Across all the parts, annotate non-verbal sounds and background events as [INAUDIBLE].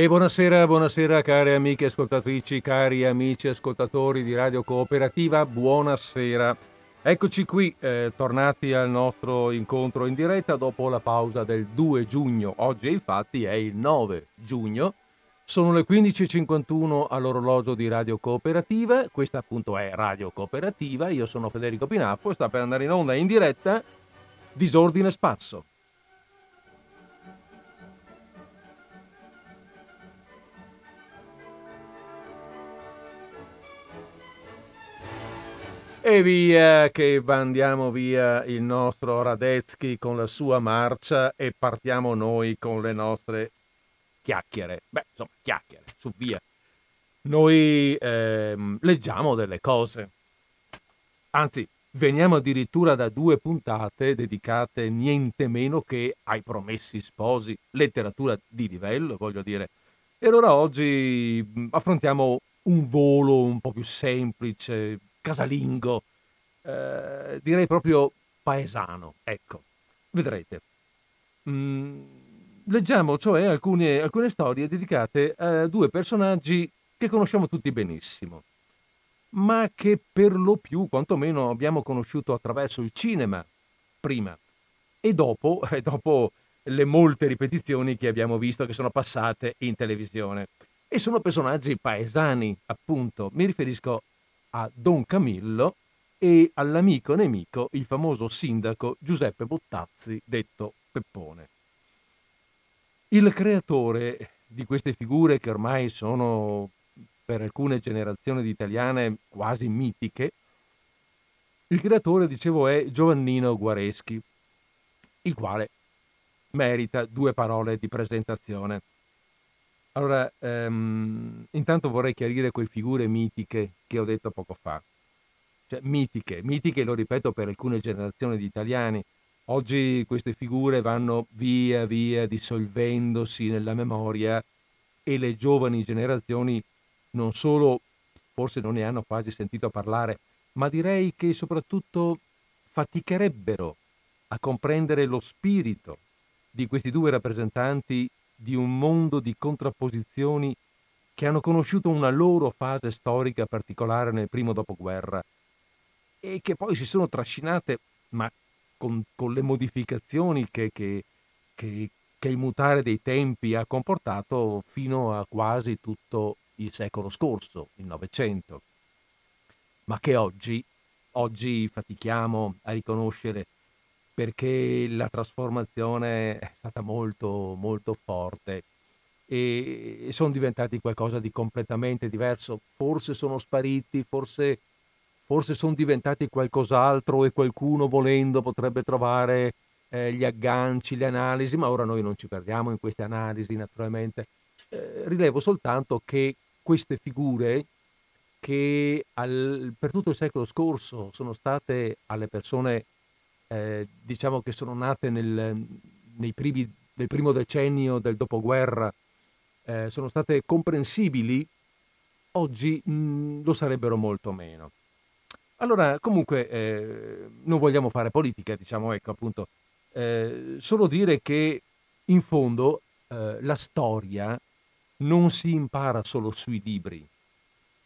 E buonasera, buonasera cari amiche ascoltatrici, cari amici ascoltatori di Radio Cooperativa, buonasera. Eccoci qui, eh, tornati al nostro incontro in diretta dopo la pausa del 2 giugno. Oggi infatti è il 9 giugno, sono le 15.51 all'orologio di Radio Cooperativa, questa appunto è Radio Cooperativa, io sono Federico Pinafo e sta per andare in onda in diretta Disordine Spasso. E via che andiamo via il nostro Radetzky con la sua marcia e partiamo noi con le nostre chiacchiere. Beh, insomma, chiacchiere, su via. Noi ehm, leggiamo delle cose. Anzi, veniamo addirittura da due puntate dedicate niente meno che ai promessi sposi, letteratura di livello, voglio dire. E allora oggi affrontiamo un volo un po' più semplice, casalingo, eh, direi proprio paesano, ecco, vedrete. Mm, leggiamo cioè alcune, alcune storie dedicate a due personaggi che conosciamo tutti benissimo, ma che per lo più, quantomeno, abbiamo conosciuto attraverso il cinema prima e dopo, [LAUGHS] e dopo le molte ripetizioni che abbiamo visto che sono passate in televisione. E sono personaggi paesani, appunto. Mi riferisco a Don Camillo e all'amico nemico, il famoso sindaco Giuseppe Bottazzi, detto Peppone. Il creatore di queste figure che ormai sono per alcune generazioni di italiane quasi mitiche, il creatore, dicevo, è Giovannino Guareschi, il quale merita due parole di presentazione. Allora, ehm, intanto vorrei chiarire quelle figure mitiche che ho detto poco fa. Cioè, mitiche, mitiche lo ripeto per alcune generazioni di italiani. Oggi queste figure vanno via via dissolvendosi nella memoria e le giovani generazioni non solo forse non ne hanno quasi sentito parlare, ma direi che soprattutto faticherebbero a comprendere lo spirito di questi due rappresentanti di un mondo di contrapposizioni che hanno conosciuto una loro fase storica particolare nel primo dopoguerra e che poi si sono trascinate, ma con, con le modificazioni che, che, che, che il mutare dei tempi ha comportato fino a quasi tutto il secolo scorso, il Novecento, ma che oggi, oggi fatichiamo a riconoscere perché la trasformazione è stata molto, molto forte e sono diventati qualcosa di completamente diverso. Forse sono spariti, forse, forse sono diventati qualcos'altro e qualcuno volendo potrebbe trovare eh, gli agganci, le analisi, ma ora noi non ci perdiamo in queste analisi naturalmente. Eh, rilevo soltanto che queste figure che al, per tutto il secolo scorso sono state alle persone eh, diciamo che sono nate nel, nei primi, nel primo decennio del dopoguerra, eh, sono state comprensibili, oggi mh, mm, lo sarebbero molto meno. Allora, comunque, eh, non vogliamo fare politica, diciamo, ecco, appunto, eh, solo dire che in fondo eh, la storia non si impara solo sui libri,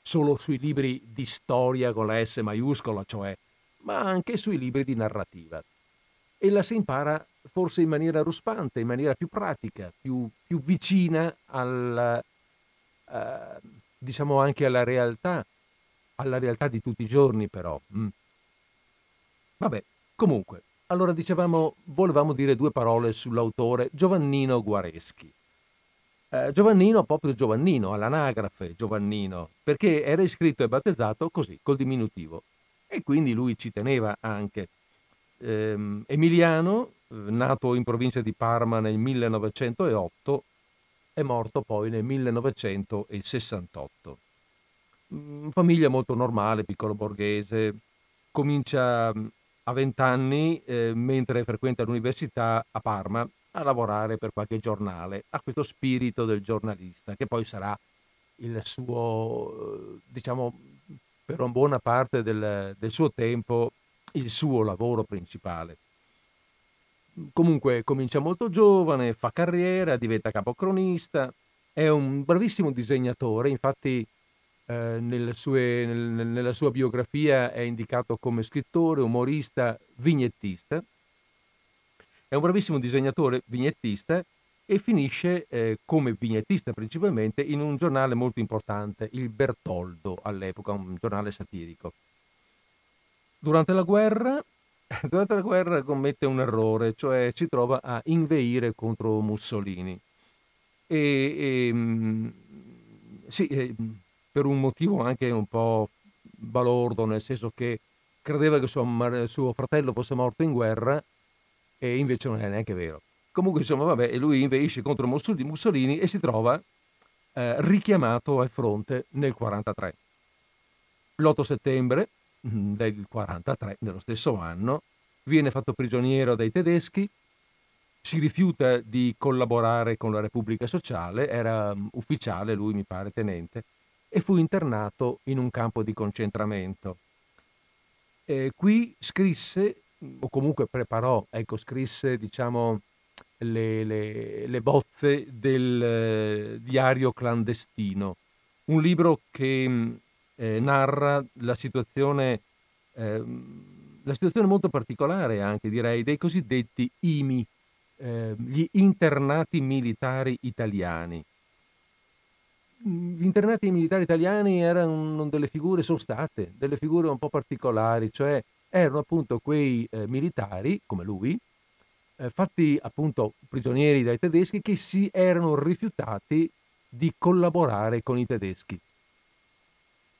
solo sui libri di storia con la S maiuscola, cioè ma anche sui libri di narrativa. E la si impara forse in maniera ruspante, in maniera più pratica, più, più vicina alla, uh, diciamo anche alla realtà, alla realtà di tutti i giorni però. Mm. Vabbè, comunque, allora dicevamo, volevamo dire due parole sull'autore Giovannino Guareschi. Eh, Giovannino, proprio Giovannino, all'anagrafe Giovannino, perché era iscritto e battezzato così, col diminutivo, e quindi lui ci teneva anche. Eh, Emiliano, nato in provincia di Parma nel 1908, è morto poi nel 1968. Mm, famiglia molto normale, piccolo borghese, comincia mm, a 20 anni, eh, mentre frequenta l'università a Parma, a lavorare per qualche giornale, ha questo spirito del giornalista, che poi sarà il suo, diciamo, per una buona parte del, del suo tempo il suo lavoro principale. Comunque comincia molto giovane, fa carriera, diventa capocronista È un bravissimo disegnatore, infatti eh, sue, nel, nella sua biografia è indicato come scrittore, umorista, vignettista. È un bravissimo disegnatore, vignettista e finisce eh, come vignettista principalmente in un giornale molto importante, il Bertoldo all'epoca, un giornale satirico. Durante la guerra, [LAUGHS] durante la guerra commette un errore, cioè si trova a inveire contro Mussolini. E, e mm, sì, per un motivo anche un po' balordo, nel senso che credeva che suo, suo fratello fosse morto in guerra e invece non è neanche vero. Comunque, insomma, vabbè, lui inveisce contro Mussolini e si trova eh, richiamato al fronte nel 43. L'8 settembre mm, del 43, nello stesso anno, viene fatto prigioniero dai tedeschi, si rifiuta di collaborare con la Repubblica Sociale, era um, ufficiale, lui mi pare tenente, e fu internato in un campo di concentramento. E qui scrisse, o comunque preparò, ecco, scrisse, diciamo, le, le, le bozze del eh, diario clandestino, un libro che mm, eh, narra la situazione, eh, la situazione molto particolare anche, direi, dei cosiddetti IMI, eh, gli internati militari italiani. Gli internati militari italiani erano delle figure, sono state delle figure un po' particolari, cioè erano appunto quei eh, militari, come lui, eh, fatti appunto prigionieri dai tedeschi che si erano rifiutati di collaborare con i tedeschi,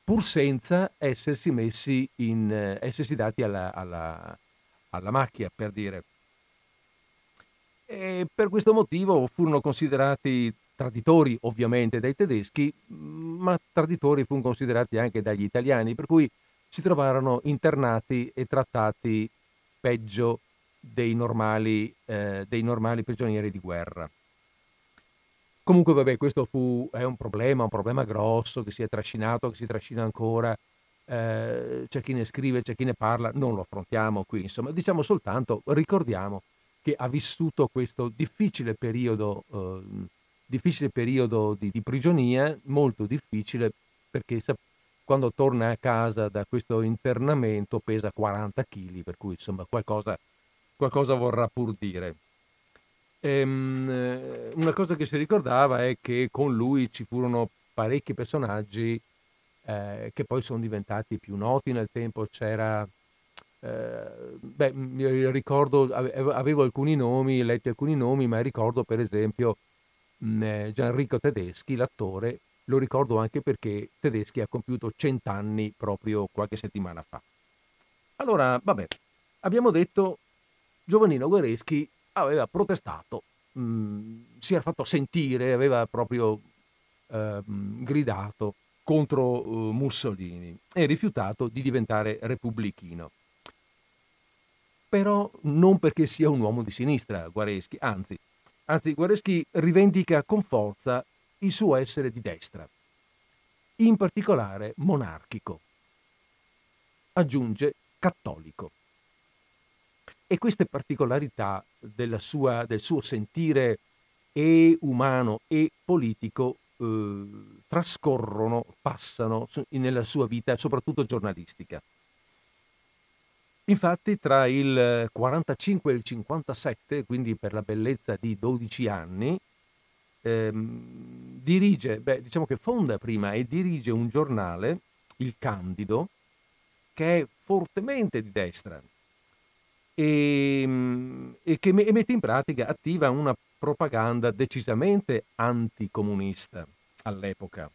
pur senza essersi messi in, eh, essersi dati alla, alla, alla macchia, per dire. E per questo motivo furono considerati traditori ovviamente dai tedeschi, ma traditori furono considerati anche dagli italiani, per cui si trovarono internati e trattati peggio dei normali, eh, dei normali prigionieri di guerra. Comunque, vabbè, questo fu, è un problema, un problema grosso che si è trascinato, che si trascina ancora. Eh, c'è chi ne scrive, c'è chi ne parla, non lo affrontiamo qui, insomma, diciamo soltanto, ricordiamo che ha vissuto questo difficile periodo eh, difficile periodo di, di prigionia, molto difficile perché quando torna a casa da questo internamento pesa 40 kg, per cui insomma qualcosa, qualcosa vorrà pur dire. Ehm, eh, una cosa che si ricordava è che con lui ci furono parecchi personaggi eh, che poi sono diventati più noti nel tempo. C'era, eh, beh, ricordo, avevo alcuni nomi, letti alcuni nomi, ma ricordo per esempio eh, Gianrico Tedeschi, l'attore, lo ricordo anche perché Tedeschi ha compiuto cent'anni proprio qualche settimana fa. Allora, vabbè, abbiamo detto Giovannino Guereschi aveva protestato, mh, mm, si era fatto sentire, aveva proprio eh, gridato contro uh, Mussolini e rifiutato di diventare repubblichino. Però non perché sia un uomo di sinistra, Guareschi, anzi, Anzi, Guareschi rivendica con forza il suo essere di destra, in particolare monarchico. Aggiunge cattolico. E queste particolarità sua, del suo sentire e umano e politico eh, trascorrono, passano nella sua vita, soprattutto giornalistica. Infatti tra il 45 e il 57, quindi per la bellezza di 12 anni, ehm, dirige, beh, diciamo che fonda prima e dirige un giornale, il Candido, che è fortemente di destra e, ehm, e che mette in pratica, attiva una propaganda decisamente anticomunista all'epoca,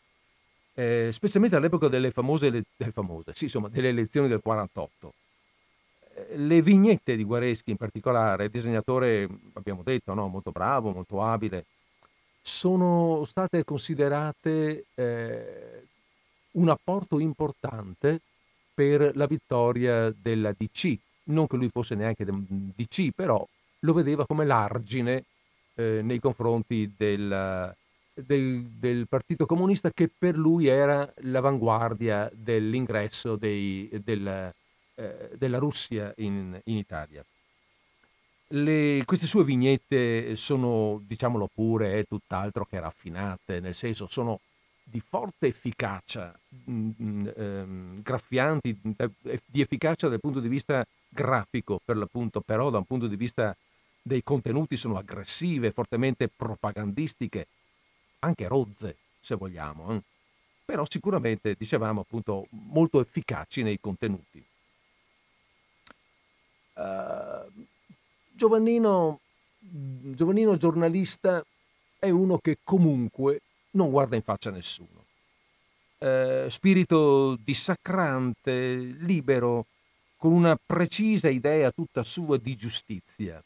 eh, specialmente all'epoca delle famose, delle famose sì, insomma, delle elezioni del 48 le vignette di Guareschi in particolare, disegnatore, abbiamo detto, no? molto bravo, molto abile, sono state considerate eh, un apporto importante per la vittoria della DC. Non che lui fosse neanche DC, però lo vedeva come l'argine eh, nei confronti del, del, del, Partito Comunista che per lui era l'avanguardia dell'ingresso dei, del, eh, della Russia in, in Italia. le, queste sue vignette sono, diciamolo pure, tutt'altro che raffinate, nel senso sono di forte efficacia, mh, mh, ehm, graffianti, eh, di efficacia dal punto di vista grafico per l'appunto, però da un punto di vista dei contenuti sono aggressive, fortemente propagandistiche, anche rozze se vogliamo, eh? però sicuramente, dicevamo appunto, molto efficaci nei contenuti. Uh, Giovannino, Giovannino giornalista è uno che comunque non guarda in faccia a nessuno. Eh, spirito dissacrante, libero, con una precisa idea tutta sua di giustizia.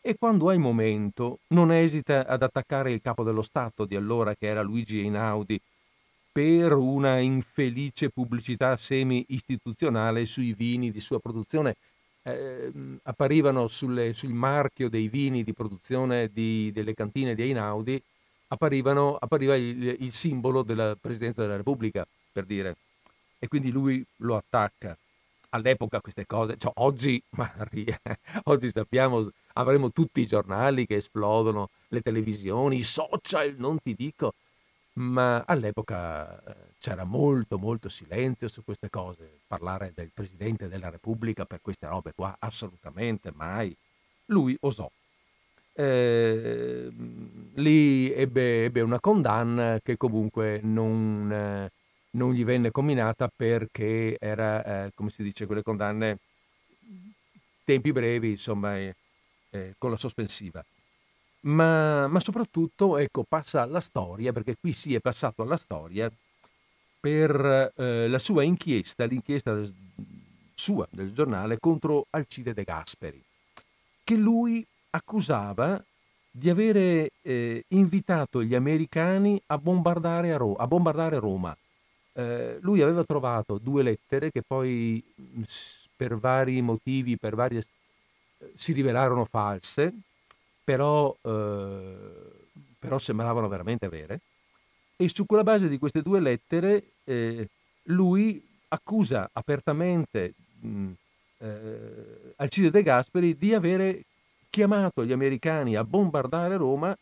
E quando ha il momento non esita ad attaccare il capo dello Stato di allora, che era Luigi Einaudi, per una infelice pubblicità semi-istituzionale sui vini di sua produzione eh, apparivano sulle, sul marchio dei vini di produzione di, delle cantine di Einaudi, appariva il, il, simbolo della Presidenza della Repubblica, per dire. E quindi lui lo attacca. All'epoca queste cose, cioè oggi, [LAUGHS] Maria, oggi sappiamo, avremo tutti i giornali che esplodono, le televisioni, i social, non ti dico, ma all'epoca eh, c'era molto molto silenzio su queste cose. Parlare del Presidente della Repubblica per queste robe qua, assolutamente mai. Lui osò. Eh, lì ebbe, ebbe, una condanna che comunque non, eh, non gli venne combinata perché era, eh, come si dice, quelle condanne tempi brevi, insomma, eh, con la sospensiva ma, ma soprattutto ecco, passa alla storia, perché qui si è passato alla storia per eh, la sua inchiesta, l'inchiesta sua del giornale contro Alcide De Gasperi, che lui accusava di avere eh, invitato gli americani a bombardare, a Ro- a bombardare Roma. Eh, lui aveva trovato due lettere che poi per vari motivi, per varie, si rivelarono false, però, eh, però sembravano veramente vere. E su quella base di queste due lettere eh, lui accusa apertamente mh, eh, Alcide De Gasperi di avere chiamato gli americani a bombardare Roma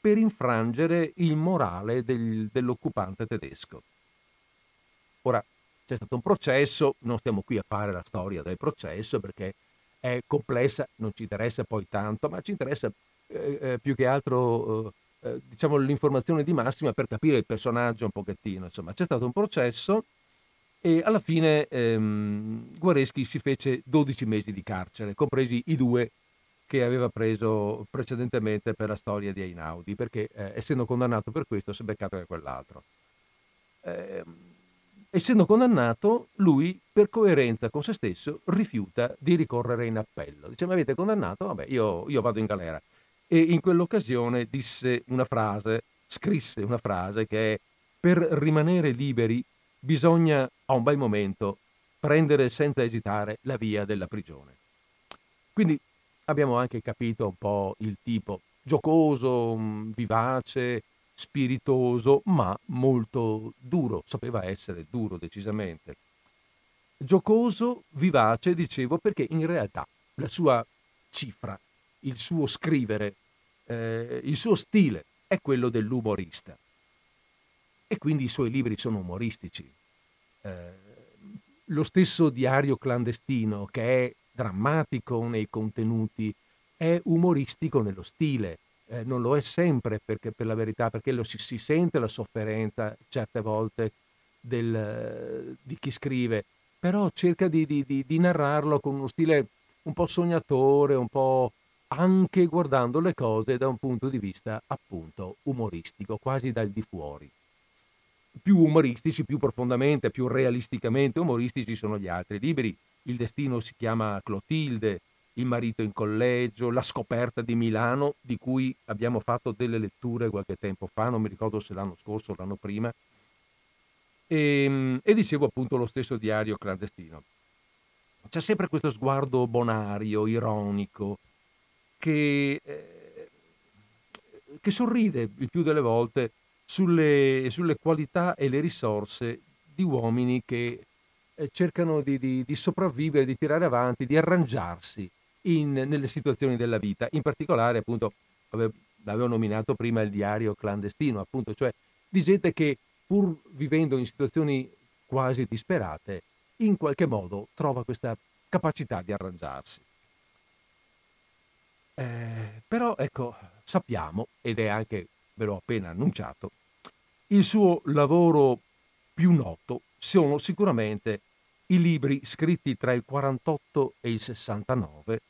per infrangere il morale del, dell'occupante tedesco. Ora, c'è stato un processo, non stiamo qui a fare la storia del processo perché è complessa, non ci interessa poi tanto, ma ci interessa eh, eh, più che altro eh, eh, diciamo l'informazione di massima per capire il personaggio un pochettino. Insomma, c'è stato un processo e alla fine ehm, Guareschi si fece 12 mesi di carcere, compresi i due che aveva preso precedentemente per la storia di Einaudi, perché eh, essendo condannato per questo si è beccato anche quell'altro. Eh, essendo condannato, lui, per coerenza con se stesso, rifiuta di ricorrere in appello. Dice, mi avete condannato? Vabbè, io, io vado in galera e in quell'occasione disse una frase, scrisse una frase che è per rimanere liberi bisogna a un bel momento prendere senza esitare la via della prigione. Quindi abbiamo anche capito un po' il tipo giocoso, vivace, spiritoso, ma molto duro, sapeva essere duro decisamente. Giocoso, vivace, dicevo, perché in realtà la sua cifra il suo scrivere, eh, il suo stile è quello dell'umorista. E quindi i suoi libri sono umoristici. Eh, lo stesso diario clandestino, che è drammatico nei contenuti, è umoristico nello stile. Eh, non lo è sempre perché, per la verità, perché lo si, si sente la sofferenza certe volte del, di chi scrive, però cerca di, di, di, di narrarlo con uno stile un po' sognatore, un po' anche guardando le cose da un punto di vista appunto umoristico, quasi dal di fuori. Più umoristici, più profondamente, più realisticamente umoristici sono gli altri libri. Il destino si chiama Clotilde, Il marito in collegio, La scoperta di Milano, di cui abbiamo fatto delle letture qualche tempo fa, non mi ricordo se l'anno scorso o l'anno prima, e, ehm, e dicevo appunto lo stesso diario clandestino. C'è sempre questo sguardo bonario, ironico, che, eh, che sorride il più delle volte sulle, sulle, qualità e le risorse di uomini che eh, cercano di, di, di, sopravvivere, di tirare avanti, di arrangiarsi in, nelle situazioni della vita. In particolare, appunto, l'avevo nominato prima il diario clandestino, appunto, cioè di gente che pur vivendo in situazioni quasi disperate, in qualche modo trova questa capacità di arrangiarsi. Eh, però ecco, sappiamo, ed è anche, ve l'ho appena annunciato, il suo lavoro più noto sono sicuramente i libri scritti tra il 48 e il 69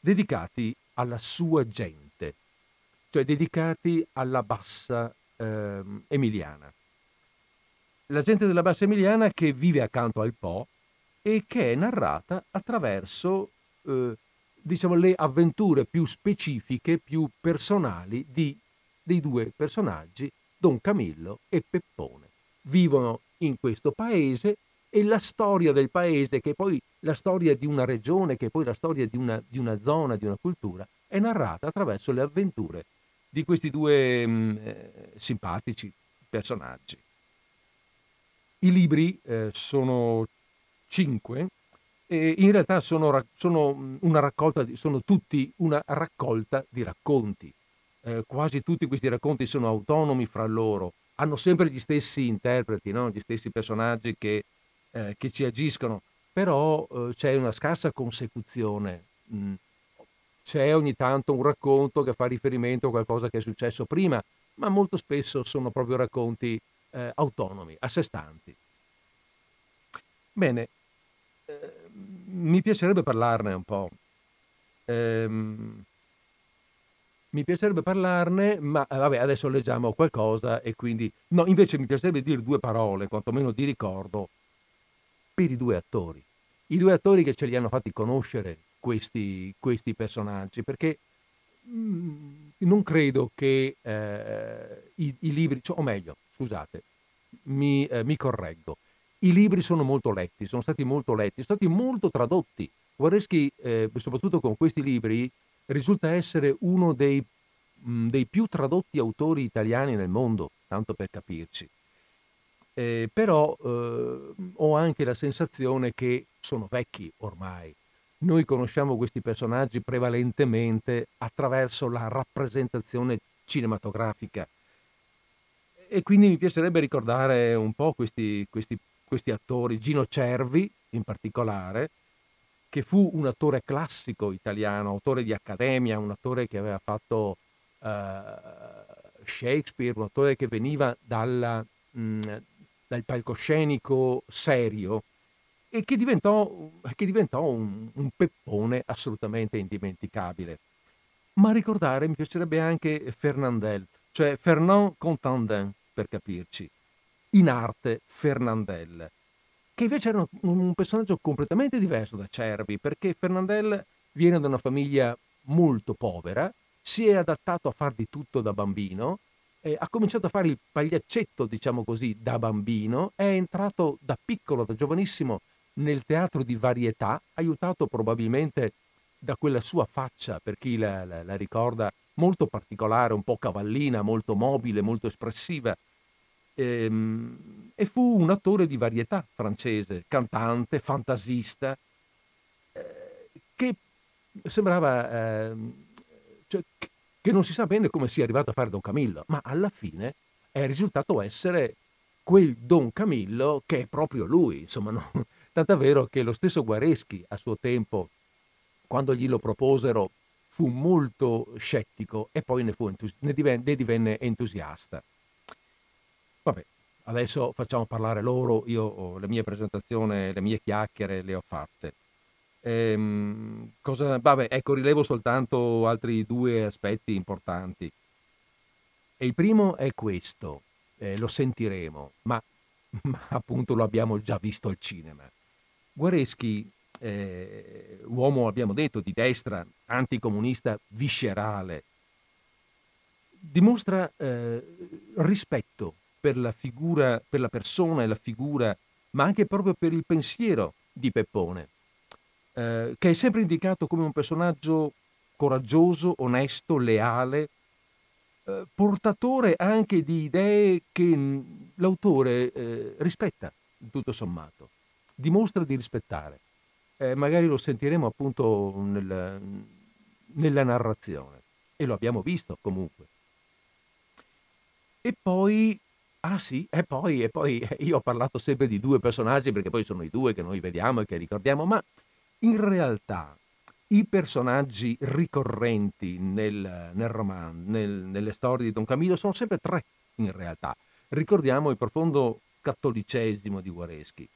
dedicati alla sua gente, cioè dedicati alla bassa eh, emiliana. La gente della bassa emiliana che vive accanto al Po e che è narrata attraverso eh, diciamo, le avventure più specifiche, più personali di, dei due personaggi, Don Camillo e Peppone. Vivono in questo paese e la storia del paese, che è poi la storia di una regione, che è poi la storia di una, di una zona, di una cultura, è narrata attraverso le avventure di questi due mh, mm, eh, simpatici personaggi. I libri eh, sono cinque e in realtà sono, sono, mm, raccolta, sono tutti una raccolta di racconti. Eh, quasi tutti questi racconti sono autonomi fra loro, hanno sempre gli stessi interpreti, no? gli stessi personaggi che, eh, che ci agiscono, però eh, c'è una scarsa consecuzione. Mm. C'è ogni tanto un racconto che fa riferimento a qualcosa che è successo prima, ma molto spesso sono proprio racconti eh, autonomi, a sé stanti. Bene, eh, mi piacerebbe parlarne un po'. Ehm, mi piacerebbe parlarne, ma eh, vabbè, adesso leggiamo qualcosa e quindi... No, invece mi piacerebbe dire due parole, quantomeno di ricordo, per i due attori. I due attori che ce li hanno fatti conoscere questi, questi personaggi, perché mh, mm, non credo che eh, i, i, libri, cioè, o meglio, scusate, mi, eh, mi correggo, i libri sono molto letti, sono stati molto letti, sono stati molto tradotti. Guareschi, eh, soprattutto con questi libri, risulta essere uno dei, mh, dei, più tradotti autori italiani nel mondo, tanto per capirci. Eh, però eh, ho anche la sensazione che sono vecchi ormai. Noi conosciamo questi personaggi prevalentemente attraverso la rappresentazione cinematografica. E quindi mi piacerebbe ricordare un po' questi, questi, questi attori, Gino Cervi in particolare, che fu un attore classico italiano, autore di accademia, un attore che aveva fatto uh, Shakespeare, un attore che veniva dalla, mh, mm, dal palcoscenico serio e che diventò, che diventò un, un, peppone assolutamente indimenticabile. Ma ricordare mi piacerebbe anche Fernandel, cioè Fernand Contandin, per capirci, in arte Fernandel che invece era un personaggio completamente diverso da Cervi, perché Fernandel viene da una famiglia molto povera, si è adattato a far di tutto da bambino, eh, ha cominciato a fare il pagliaccetto, diciamo così, da bambino, è entrato da piccolo, da giovanissimo, nel teatro di varietà, aiutato probabilmente da quella sua faccia, per chi la, la, la ricorda, molto particolare, un po' cavallina, molto mobile, molto espressiva, ehm, e fu un attore di varietà francese, cantante, fantasista, eh, che sembrava eh, cioè, che non si sa bene come sia arrivato a fare Don Camillo, ma alla fine è risultato essere quel Don Camillo che è proprio lui, insomma, no? [LAUGHS] tant'è vero che lo stesso Guareschi a suo tempo, quando glielo proposero, fu molto scettico e poi ne, entusi- ne, divenne, ne divenne entusiasta. Vabbè, adesso facciamo parlare loro, io ho la mia presentazione, le mie chiacchiere le ho fatte. Ehm, cosa, vabbè, ecco, rilevo soltanto altri due aspetti importanti. E il primo è questo, eh, lo sentiremo, ma, [LAUGHS] ma, appunto lo abbiamo già visto al cinema. Guareschi, eh, uomo, abbiamo detto, di destra, anticomunista viscerale, dimostra eh, rispetto per la figura, per la persona e la figura, ma anche proprio per il pensiero di Peppone, eh, che è sempre indicato come un personaggio coraggioso, onesto, leale, eh, portatore anche di idee che l'autore eh, rispetta, tutto sommato, dimostra di rispettare. eh, magari lo sentiremo appunto nel, nella narrazione e lo abbiamo visto comunque. E poi, ah sì, e poi, e poi io ho parlato sempre di due personaggi perché poi sono i due che noi vediamo e che ricordiamo, ma in realtà i personaggi ricorrenti nel, nel roman, nel, nelle storie di Don Camillo sono sempre tre in realtà. Ricordiamo il profondo cattolicesimo di Guareschi.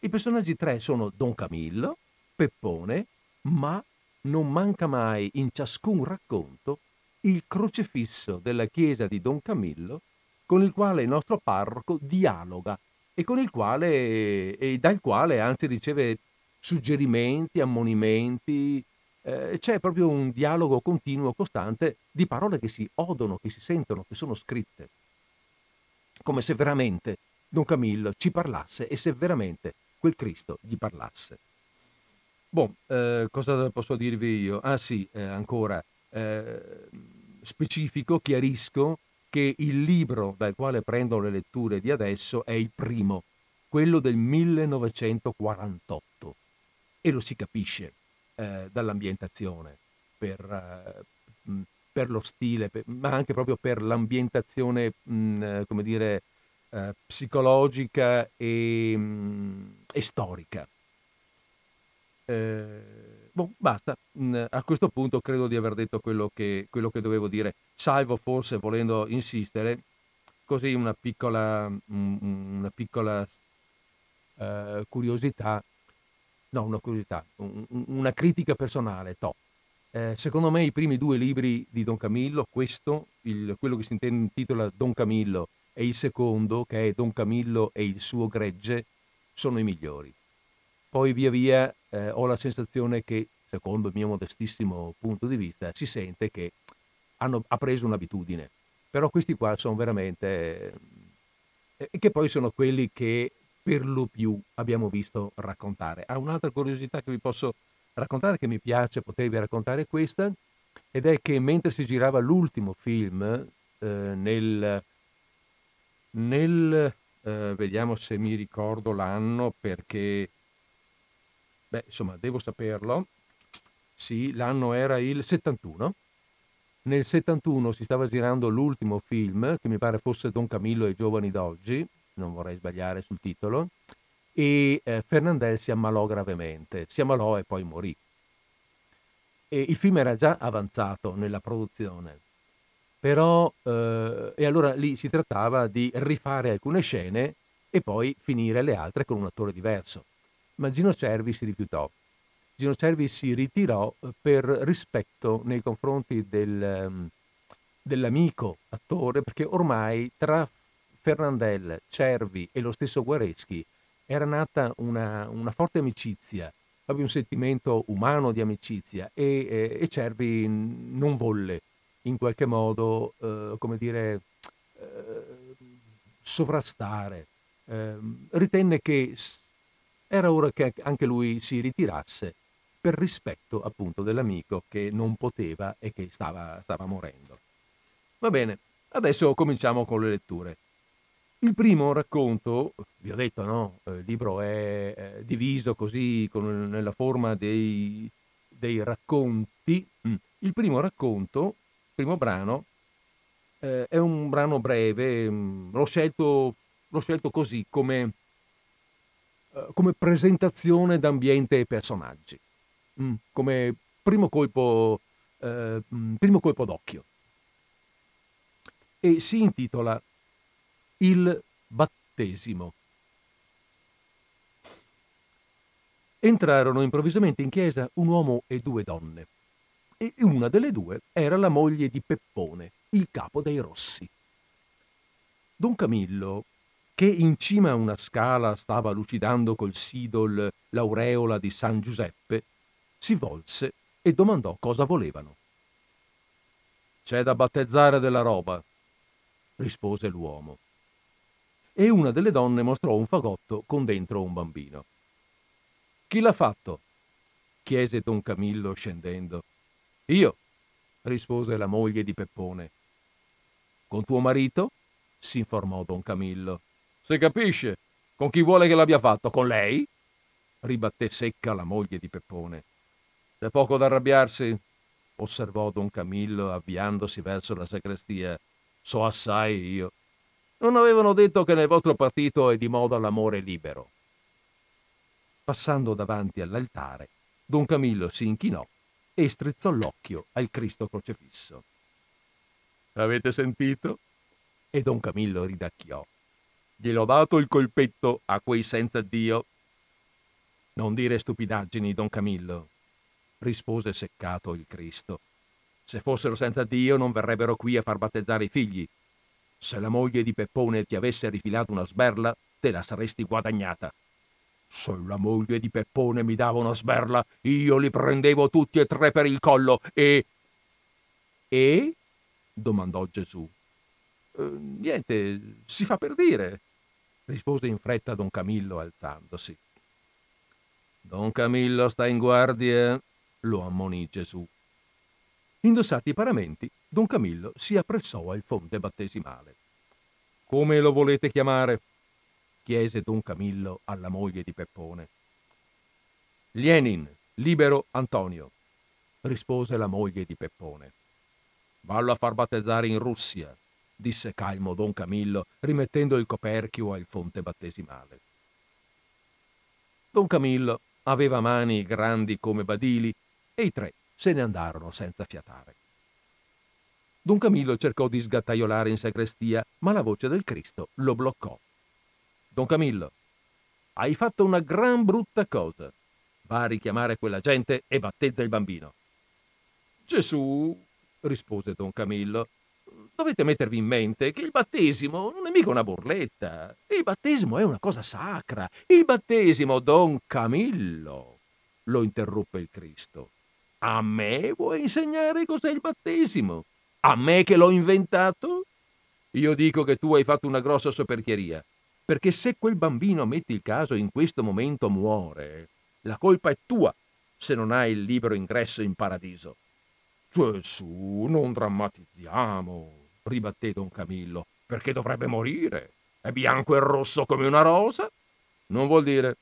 I personaggi tre sono Don Camillo, Peppone, ma non manca mai in ciascun racconto il crocifisso della chiesa di Don Camillo con il quale il nostro parroco dialoga e, con il quale, e dal quale anzi riceve suggerimenti, ammonimenti. Eh, c'è proprio un dialogo continuo, costante di parole che si odono, che si sentono, che sono scritte. Come se veramente Don Camillo ci parlasse e se veramente quel Cristo gli parlasse. Boh, eh, cosa posso dirvi io? Ah sì, eh, ancora, eh, specifico, chiarisco che il libro dal quale prendo le letture di adesso è il primo, quello del 1948 e lo si capisce eh, dall'ambientazione, per, uh, per lo stile, per, ma anche proprio per l'ambientazione, mh, come dire, uh, psicologica e, mh, e storica. Eh, boh, basta. A questo punto credo di aver detto quello che, quello che dovevo dire, salvo forse volendo insistere, così una piccola, una piccola uh, curiosità, no, una curiosità, una critica personale, to. Eh, secondo me i primi due libri di Don Camillo, questo, il, quello che si intitola Don Camillo, e il secondo, che è Don Camillo e il suo gregge, sono i migliori. Poi via via eh, ho la sensazione che, secondo il mio modestissimo punto di vista, si sente che hanno, ha preso un'abitudine. Però questi qua sono veramente... Eh, che poi sono quelli che per lo più abbiamo visto raccontare. Ha un'altra curiosità che vi posso raccontare, che mi piace potervi raccontare questa, ed è che mentre si girava l'ultimo film eh, nel, nel eh, vediamo se mi ricordo l'anno perché Beh, insomma, devo saperlo. Sì, l'anno era il 71. Nel 71 si stava girando l'ultimo film, che mi pare fosse Don Camillo e i giovani d'oggi, non vorrei sbagliare sul titolo, e eh, Fernandel si ammalò gravemente, si ammalò e poi morì. E il film era già avanzato nella produzione, però, eh, e allora lì si trattava di rifare alcune scene e poi finire le altre con un attore diverso ma Gino Cervi si rifiutò. Gino Cervi si ritirò eh, per rispetto nei confronti del, um, dell'amico attore, perché ormai tra Fernandel, Cervi e lo stesso Guareschi era nata una, una forte amicizia, proprio un sentimento umano di amicizia e, e, e Cervi non volle in qualche modo, eh, come dire, eh, sovrastare. Eh, ritenne che era ora che anche lui si ritirasse per rispetto appunto dell'amico che non poteva e che stava, stava morendo. Va bene, adesso cominciamo con le letture. Il primo racconto, vi ho detto, no? Il libro è diviso così con, nella forma dei, dei racconti. Mm. Il primo racconto, il primo brano, eh, è un brano breve, mm, l'ho scelto, l'ho scelto così come eh, come presentazione d'ambiente e personaggi, mm, come primo colpo, eh, primo colpo d'occhio. E si intitola Il battesimo. Entrarono improvvisamente in chiesa un uomo e due donne, e una delle due era la moglie di Peppone, il capo dei Rossi. Don Camillo, che in cima a una scala stava lucidando col sidol l'aureola di San Giuseppe, si volse e domandò cosa volevano. C'è da battezzare della roba, rispose l'uomo. E una delle donne mostrò un fagotto con dentro un bambino. Chi l'ha fatto? chiese don Camillo scendendo. Io, rispose la moglie di Peppone. Con tuo marito? si informò don Camillo. Si capisce. Con chi vuole che l'abbia fatto? Con lei? ribatté secca la moglie di Peppone. C'è poco da arrabbiarsi, osservò don Camillo avviandosi verso la sacrestia. So assai io. Non avevano detto che nel vostro partito è di moda l'amore libero. Passando davanti all'altare, don Camillo si inchinò e strizzò l'occhio al Cristo crocefisso. Avete sentito? E don Camillo ridacchiò. Gliel'ho dato il colpetto a quei senza Dio. Non dire stupidaggini, don Camillo, rispose seccato il Cristo. Se fossero senza Dio non verrebbero qui a far battezzare i figli. Se la moglie di Peppone ti avesse rifilato una sberla, te la saresti guadagnata. Se la moglie di Peppone mi dava una sberla, io li prendevo tutti e tre per il collo e... E? domandò Gesù. Eh, niente, si fa per dire, rispose in fretta don Camillo alzandosi. Don Camillo sta in guardia, lo ammonì Gesù. Indossati i paramenti, don Camillo si appressò al fonte battesimale. Come lo volete chiamare? chiese don Camillo alla moglie di Peppone. Lenin, libero Antonio, rispose la moglie di Peppone. Vallo a far battezzare in Russia, disse calmo don Camillo, rimettendo il coperchio al fonte battesimale. Don Camillo aveva mani grandi come badili e i tre se ne andarono senza fiatare. Don Camillo cercò di sgattaiolare in sagrestia, ma la voce del Cristo lo bloccò. Don Camillo, hai fatto una gran brutta cosa. Va a richiamare quella gente e battezza il bambino. Gesù, rispose don Camillo, dovete mettervi in mente che il battesimo non è mica una burletta. Il battesimo è una cosa sacra. Il battesimo, don Camillo, lo interruppe il Cristo. A me vuoi insegnare cos'è il battesimo? A me che l'ho inventato? Io dico che tu hai fatto una grossa soperchieria. Perché se quel bambino, metti il caso, in questo momento muore, la colpa è tua se non hai il libero ingresso in paradiso. Gesù, non drammatizziamo, ribatté don Camillo, perché dovrebbe morire. È bianco e rosso come una rosa? Non vuol dire,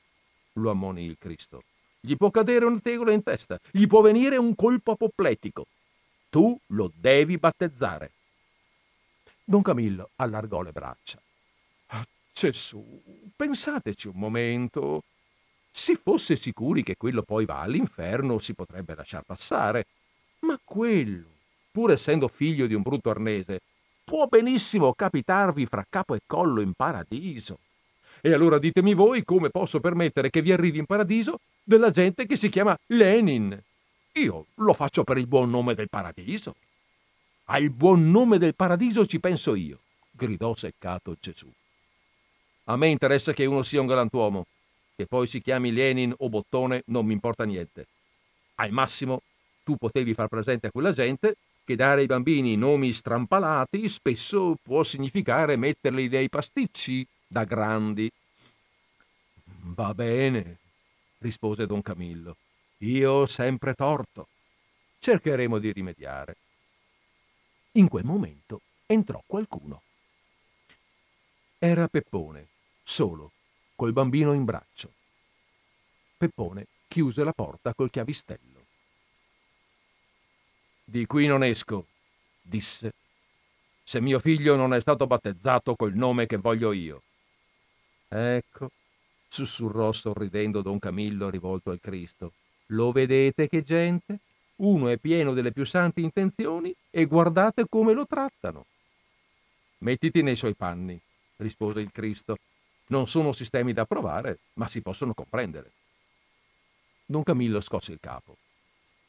lo ammonì il Cristo. Gli può cadere una tegola in testa, gli può venire un colpo apopletico. Tu lo devi battezzare. Don Camillo allargò le braccia. Gesù, pensateci un momento. Si fosse sicuri che quello poi va all'inferno, si potrebbe lasciar passare. Ma quello, pur essendo figlio di un brutto arnese, può benissimo capitarvi fra capo e collo in paradiso. E allora ditemi voi come posso permettere che vi arrivi in paradiso della gente che si chiama Lenin. Io lo faccio per il buon nome del paradiso. Al buon nome del paradiso ci penso io, gridò seccato Gesù. A me interessa che uno sia un galantuomo, che poi si chiami Lenin o Bottone non mi importa niente. Al massimo tu potevi far presente a quella gente che dare ai bambini nomi strampalati spesso può significare metterli nei pasticci da grandi. Va bene, rispose don Camillo. Io ho sempre torto. Cercheremo di rimediare. In quel momento entrò qualcuno. Era Peppone, solo, col bambino in braccio. Peppone chiuse la porta col chiavistello. Di qui non esco, disse, se mio figlio non è stato battezzato col nome che voglio io. Ecco, sussurrò sorridendo don Camillo rivolto al Cristo. Lo vedete che gente? Uno è pieno delle più santi intenzioni e guardate come lo trattano. Mettiti nei suoi panni, rispose il Cristo, non sono sistemi da provare, ma si possono comprendere. Don Camillo scosse il capo.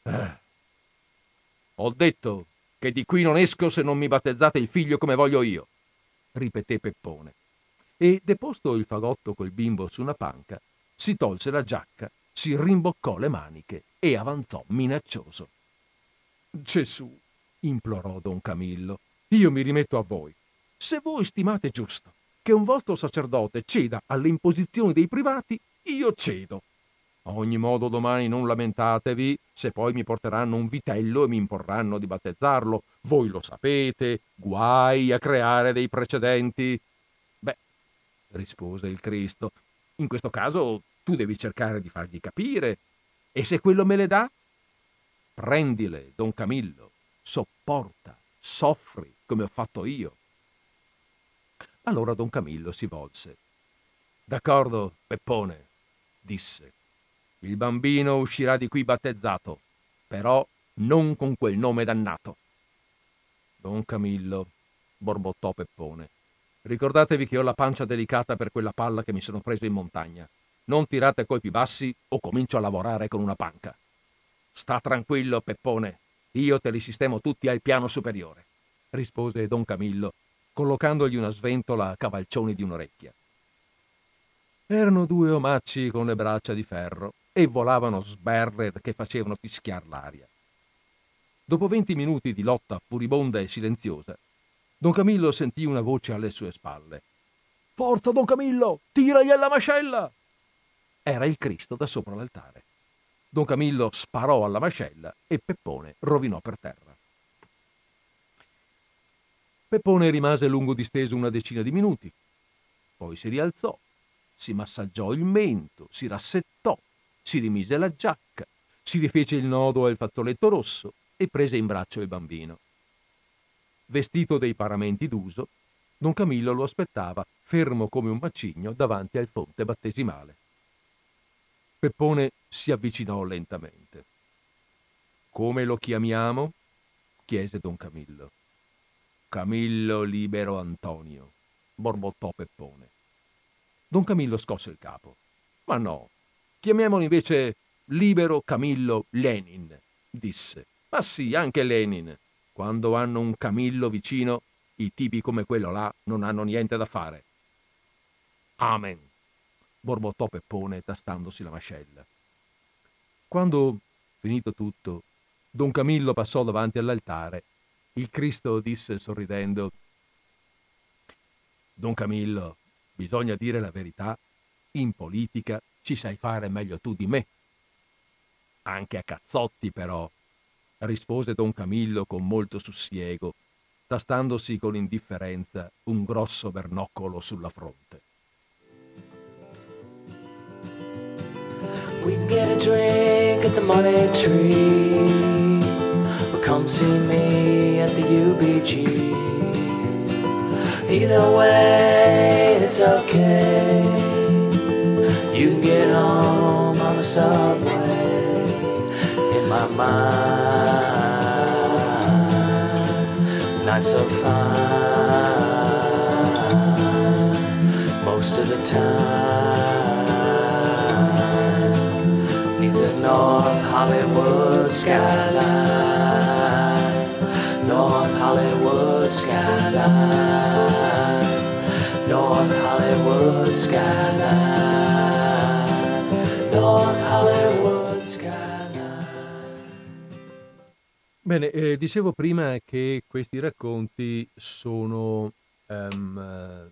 Eh. Ho detto che di qui non esco se non mi battezzate il figlio come voglio io, ripeté Peppone. E, deposto il fagotto col bimbo su una panca, si tolse la giacca, si rimboccò le maniche e avanzò minaccioso. Gesù, implorò don Camillo, io mi rimetto a voi. Se voi stimate giusto che un vostro sacerdote ceda alle imposizioni dei privati, io cedo. A ogni modo domani non lamentatevi se poi mi porteranno un vitello e mi imporranno di battezzarlo. Voi lo sapete, guai a creare dei precedenti. Rispose il Cristo, in questo caso tu devi cercare di fargli capire. E se quello me le dà? Prendile, don Camillo, sopporta, soffri come ho fatto io. Allora don Camillo si volse. D'accordo, Peppone, disse. Il bambino uscirà di qui battezzato, però non con quel nome dannato. Don Camillo, borbottò Peppone, ricordatevi che ho la pancia delicata per quella palla che mi sono preso in montagna. Non tirate colpi bassi o comincio a lavorare con una panca. Sta tranquillo, Peppone, io te li sistemo tutti al piano superiore, rispose don Camillo, collocandogli una sventola a cavalcioni di un'orecchia. Erano due omacci con le braccia di ferro e volavano sberre che facevano fischiar l'aria. Dopo venti minuti di lotta furibonda e silenziosa, don Camillo sentì una voce alle sue spalle. Forza, don Camillo, tiragli alla mascella! Era il Cristo da sopra l'altare. Don Camillo sparò alla mascella e Peppone rovinò per terra. Peppone rimase lungo disteso una decina di minuti. Poi si rialzò, si massaggiò il mento, si rassettò, si rimise la giacca, si rifece il nodo al fazzoletto rosso e prese in braccio il bambino. Vestito dei paramenti d'uso, don Camillo lo aspettava, fermo come un macigno, davanti al fonte battesimale. Peppone si avvicinò lentamente. Come lo chiamiamo? chiese don Camillo. Camillo Libero Antonio, borbottò Peppone. Don Camillo scosse il capo. Ma no, chiamiamolo invece Libero Camillo Lenin, disse. Ma sì, anche Lenin. Quando hanno un Camillo vicino, i tipi come quello là non hanno niente da fare. Amen, borbottò Peppone tastandosi la mascella. Quando, finito tutto, don Camillo passò davanti all'altare, il Cristo disse sorridendo Don Camillo, bisogna dire la verità, in politica ci sai fare meglio tu di me. Anche a cazzotti, però, rispose don Camillo con molto sussiego, tastandosi con indifferenza un grosso bernoccolo sulla fronte. We can get a drink at the money tree. Or come see me at the UBG. Either way, it's okay. You can get home on the subway. My mind, not so fine. Most of the time. North Hollywood skyline, North Hollywood skyline, North Hollywood skyline, Bene, eh, dicevo prima che questi racconti sono um,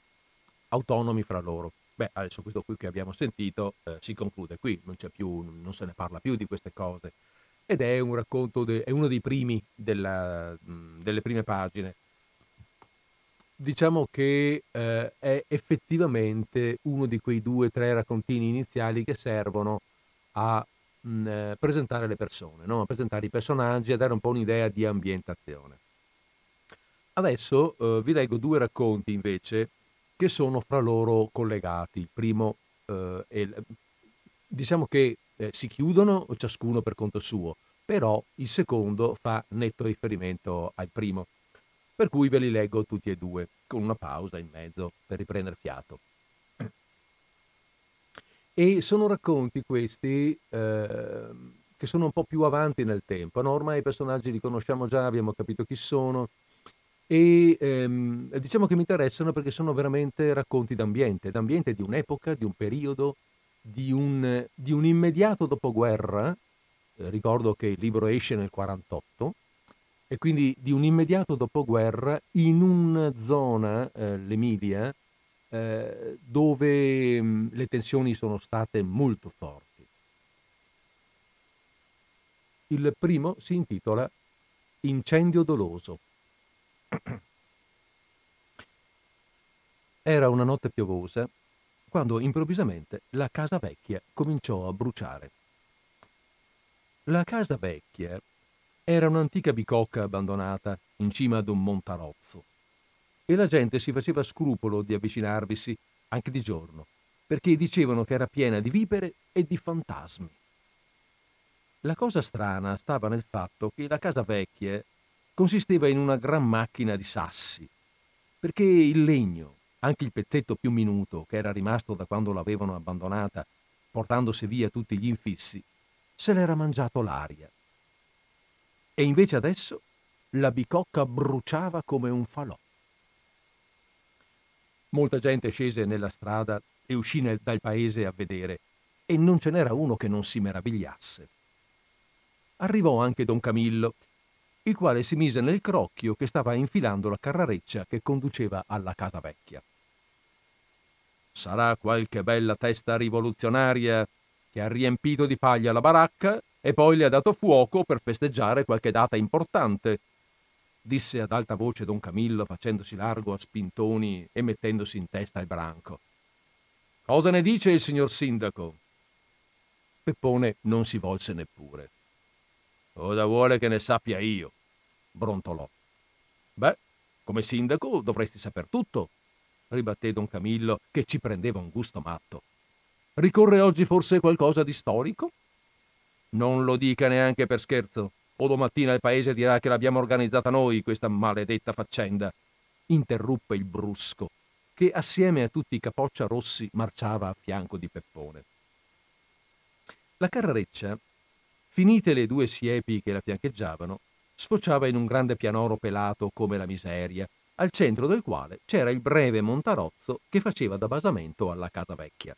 autonomi fra loro. Beh, adesso questo qui che abbiamo sentito eh, si conclude qui, non, c'è più, non se ne parla più di queste cose. Ed è un racconto, de, è uno dei primi della, delle prime pagine. Diciamo che eh, è effettivamente uno di quei due o tre raccontini iniziali che servono a mh, eh, presentare le persone, no? presentare i personaggi, a dare un po' un'idea di ambientazione. Adesso eh, vi leggo due racconti invece che sono fra loro collegati. Il primo eh, è, diciamo che eh, si chiudono ciascuno per conto suo, però il secondo fa netto riferimento al primo. Per cui ve li leggo tutti e due, con una pausa in mezzo per riprendere fiato. E sono racconti questi eh, che sono un po' più avanti nel tempo. No? Ormai i personaggi li conosciamo già, abbiamo capito chi sono, e ehm, diciamo che mi interessano perché sono veramente racconti d'ambiente, d'ambiente di un'epoca, di un periodo, di un, di un immediato dopoguerra, eh, ricordo che il libro esce nel 48, e quindi di un immediato dopoguerra in una zona, eh, l'Emilia, eh, dove mm, le tensioni sono state molto forti. Il primo si intitola Incendio doloso. [CLEARS THROAT] Era una notte piovosa, quando improvvisamente la casa vecchia cominciò a bruciare. La casa vecchia era un'antica bicocca abbandonata in cima ad un montarozzo e la gente si faceva scrupolo di avvicinarvisi anche di giorno, perché dicevano che era piena di vipere e di fantasmi. La cosa strana stava nel fatto che la casa vecchia consisteva in una gran macchina di sassi, perché il legno, anche il pezzetto più minuto che era rimasto da quando l'avevano abbandonata, portandosi via tutti gli infissi, se l'era mangiato l'aria e invece adesso la bicocca bruciava come un falò. Molta gente scese nella strada e uscì nel, dal paese a vedere, e non ce n'era uno che non si meravigliasse. Arrivò anche don Camillo, il quale si mise nel crocchio che stava infilando la carrareccia che conduceva alla casa vecchia. Sarà qualche bella testa rivoluzionaria che ha riempito di paglia la baracca e poi le ha dato fuoco per festeggiare qualche data importante, disse ad alta voce don Camillo facendosi largo a spintoni e mettendosi in testa il branco. Cosa ne dice il signor sindaco? Peppone non si volse neppure. Ora vuole che ne sappia io, brontolò. Beh, come sindaco dovresti saper tutto, ribatté don Camillo, che ci prendeva un gusto matto. Ricorre oggi forse qualcosa di storico? Non lo dica neanche per scherzo, o domattina il paese dirà che l'abbiamo organizzata noi questa maledetta faccenda, interruppe il brusco, che assieme a tutti i capoccia rossi marciava a fianco di Peppone. La carrareccia, finite le due siepi che la fiancheggiavano, sfociava in un grande pianoro pelato come la miseria, al centro del quale c'era il breve montarozzo che faceva da basamento alla casa vecchia.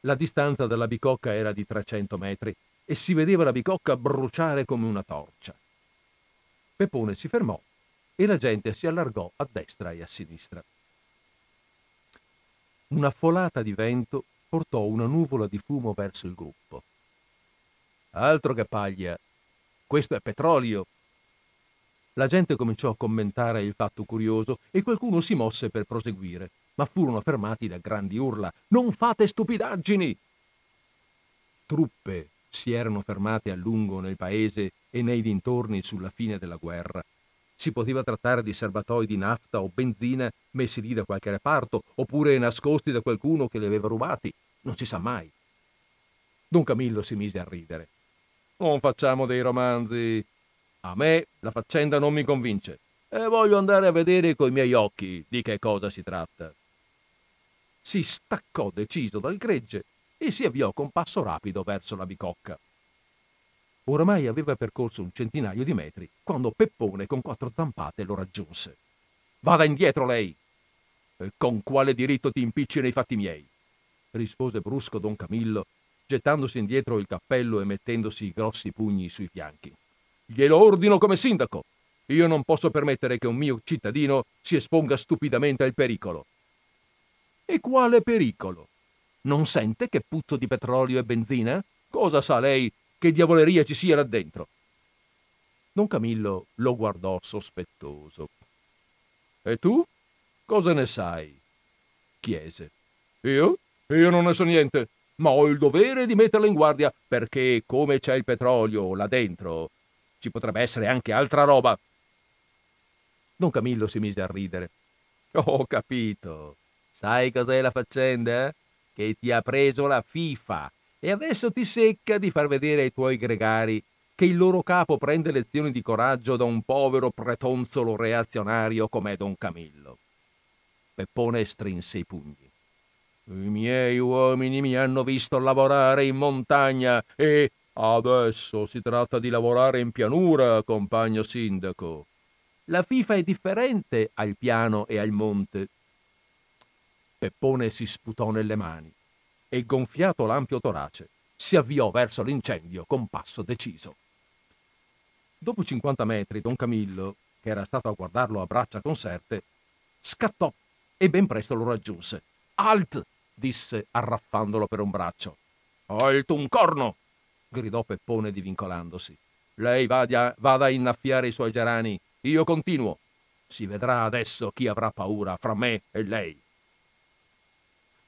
La distanza dalla bicocca era di 300 metri e si vedeva la bicocca bruciare come una torcia. Pepone si fermò e la gente si allargò a destra e a sinistra. Una folata di vento portò una nuvola di fumo verso il gruppo. Altro che paglia, questo è petrolio. La gente cominciò a commentare il fatto curioso e qualcuno si mosse per proseguire, ma furono fermati da grandi urla. Non fate stupidaggini! Truppe si erano fermate a lungo nel paese e nei dintorni sulla fine della guerra. Si poteva trattare di serbatoi di nafta o benzina messi lì da qualche reparto, oppure nascosti da qualcuno che li aveva rubati. Non si sa mai. Don Camillo si mise a ridere. Non facciamo dei romanzi. A me la faccenda non mi convince e voglio andare a vedere coi miei occhi di che cosa si tratta. Si staccò deciso dal gregge e si avviò con passo rapido verso la bicocca. Oramai aveva percorso un centinaio di metri quando Peppone con quattro zampate lo raggiunse. Vada indietro lei! E con quale diritto ti impicci nei fatti miei? rispose brusco don Camillo, gettandosi indietro il cappello e mettendosi i grossi pugni sui fianchi. Glielo ordino come sindaco. Io non posso permettere che un mio cittadino si esponga stupidamente al pericolo. E quale pericolo? Non sente che puzzo di petrolio e benzina? Cosa sa lei che diavoleria ci sia là dentro? Don Camillo lo guardò sospettoso. E tu? Cosa ne sai? chiese. Io? Io non ne so niente, ma ho il dovere di metterla in guardia perché, come c'è il petrolio là dentro, ci potrebbe essere anche altra roba. Don Camillo si mise a ridere. Ho capito. Sai cos'è la faccenda? Che ti ha preso la FIFA e adesso ti secca di far vedere ai tuoi gregari che il loro capo prende lezioni di coraggio da un povero pretonzolo reazionario com'è Don Camillo. Peppone strinse i pugni. I miei uomini mi hanno visto lavorare in montagna e adesso si tratta di lavorare in pianura, compagno sindaco. La FIFA è differente al piano e al monte. Peppone si sputò nelle mani e, gonfiato l'ampio torace, si avviò verso l'incendio con passo deciso. Dopo 50 metri, don Camillo, che era stato a guardarlo a braccia conserte, scattò e ben presto lo raggiunse. Alt! disse, arraffandolo per un braccio. Halt un corno! gridò Peppone divincolandosi. Lei vada, vada a innaffiare i suoi gerani. Io continuo. Si vedrà adesso chi avrà paura fra me e lei.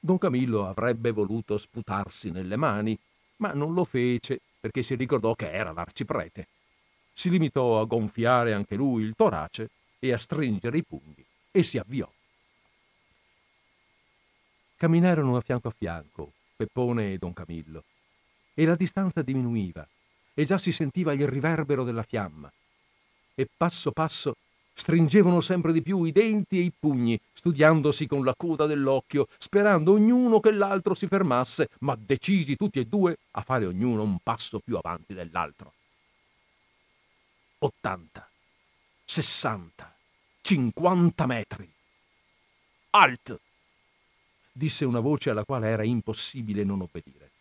Don Camillo avrebbe voluto sputarsi nelle mani, ma non lo fece perché si ricordò che era l'arciprete. Si limitò a gonfiare anche lui il torace e a stringere i pugni e si avviò. Camminarono a fianco a fianco, Peppone e Don Camillo, e la distanza diminuiva e già si sentiva il riverbero della fiamma. E passo passo Stringevano sempre di più i denti e i pugni, studiandosi con la coda dell'occhio, sperando ognuno che l'altro si fermasse, ma decisi tutti e due a fare ognuno un passo più avanti dell'altro. Ottanta, sessanta, cinquanta metri. Alt! disse una voce alla quale era impossibile non obbedire.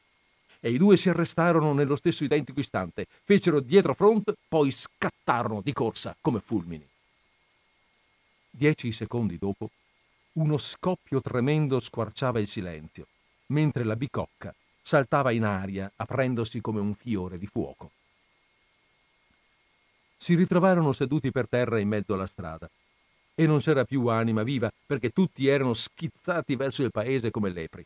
E i due si arrestarono nello stesso identico istante, fecero dietro front, poi scattarono di corsa come fulmini. Dieci secondi dopo, uno scoppio tremendo squarciava il silenzio, mentre la bicocca saltava in aria aprendosi come un fiore di fuoco. Si ritrovarono seduti per terra in mezzo alla strada e non c'era più anima viva perché tutti erano schizzati verso il paese come lepri.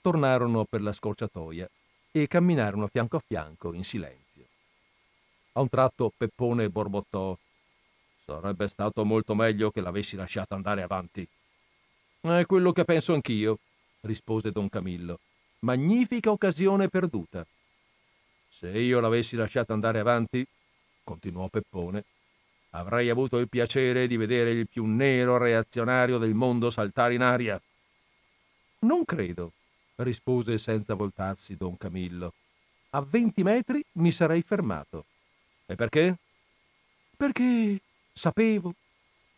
Tornarono per la scorciatoia e camminarono fianco a fianco in silenzio. A un tratto Peppone borbottò Sarebbe stato molto meglio che l'avessi lasciata andare avanti. È quello che penso anch'io, rispose don Camillo. Magnifica occasione perduta. Se io l'avessi lasciata andare avanti, continuò Peppone, avrei avuto il piacere di vedere il più nero reazionario del mondo saltare in aria. Non credo, rispose senza voltarsi don Camillo. A venti metri mi sarei fermato. E perché? Perché Sapevo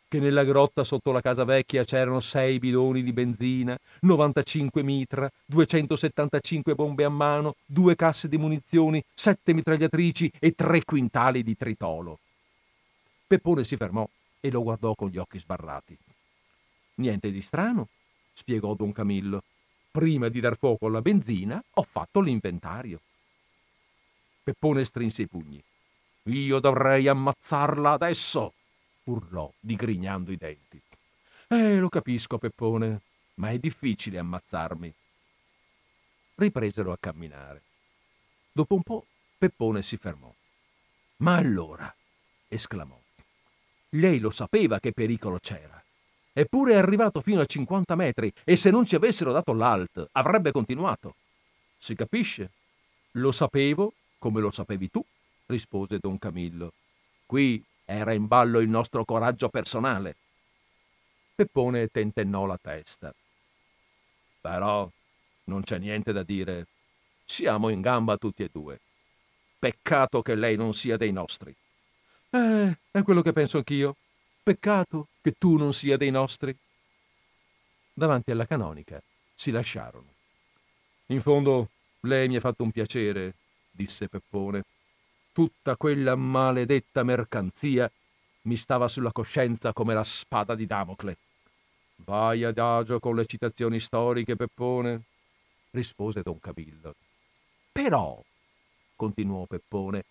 che nella grotta sotto la casa vecchia c'erano sei bidoni di benzina, 95 mitra, 275 bombe a mano, due casse di munizioni, sette mitragliatrici e tre quintali di tritolo. Peppone si fermò e lo guardò con gli occhi sbarrati. Niente di strano, spiegò don Camillo. Prima di dar fuoco alla benzina ho fatto l'inventario. Peppone strinse i pugni. Io dovrei ammazzarla adesso, urlò, digrignando i denti. Eh, lo capisco, Peppone, ma è difficile ammazzarmi. Ripresero a camminare. Dopo un po' Peppone si fermò. Ma allora, esclamò, lei lo sapeva che pericolo c'era. Eppure è arrivato fino a 50 metri e se non ci avessero dato l'alt avrebbe continuato. Si capisce? Lo sapevo come lo sapevi tu, rispose don Camillo. Qui era in ballo il nostro coraggio personale. Peppone tentennò la testa. Però non c'è niente da dire. Siamo in gamba tutti e due. Peccato che lei non sia dei nostri. Eh, è quello che penso anch'io. Peccato che tu non sia dei nostri. Davanti alla canonica si lasciarono. In fondo, lei mi ha fatto un piacere, disse Peppone tutta quella maledetta mercanzia mi stava sulla coscienza come la spada di Damocle. Vai adagio con le citazioni storiche, Peppone, rispose don Cabillo. Però, continuò Peppone,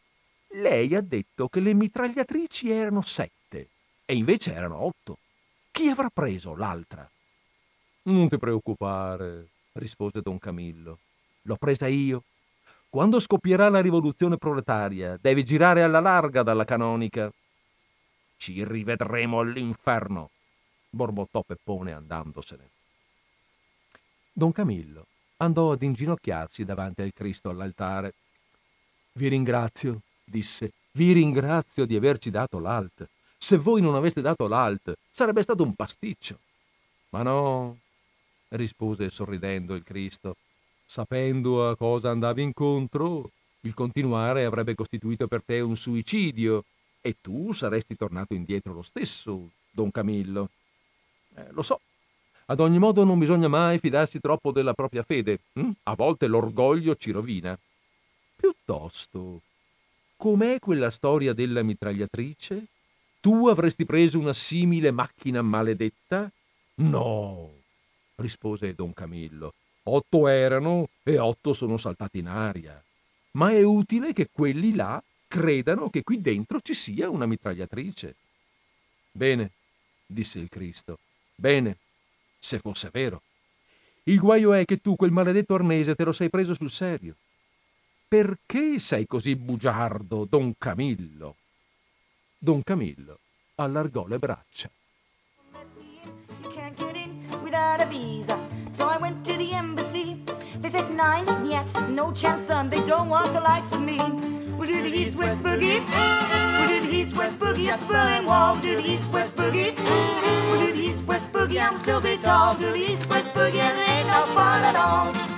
lei ha detto che le mitragliatrici erano sette e invece erano otto. Chi avrà preso l'altra? Non ti preoccupare, rispose don Camillo. L'ho presa io quando scoppierà la rivoluzione proletaria, devi girare alla larga dalla canonica. Ci rivedremo all'inferno, borbottò Peppone andandosene. Don Camillo andò ad inginocchiarsi davanti al Cristo all'altare. Vi ringrazio, disse, vi ringrazio di averci dato l'alt. Se voi non aveste dato l'alt, sarebbe stato un pasticcio. Ma no, rispose sorridendo il Cristo, sapendo a cosa andavi incontro, il continuare avrebbe costituito per te un suicidio e tu saresti tornato indietro lo stesso, don Camillo. Eh, lo so. Ad ogni modo non bisogna mai fidarsi troppo della propria fede. Hm? A volte l'orgoglio ci rovina. Piuttosto, com'è quella storia della mitragliatrice? Tu avresti preso una simile macchina maledetta? No, rispose don Camillo. Otto erano e otto sono saltati in aria. Ma è utile che quelli là credano che qui dentro ci sia una mitragliatrice. Bene, disse il Cristo. Bene, se fosse vero. Il guaio è che tu quel maledetto arnese te lo sei preso sul serio. Perché sei così bugiardo, don Camillo? Don Camillo allargò le braccia. So I went to the embassy. They said nine yet, no chance, son. They don't want the likes of me. We'll do the east west boogie. We'll do the east west boogie at the Berlin Wall. We'll do the east west boogie. We'll do the east west boogie. I'm still big tall. Do the east west boogie and it ain't no fun at all.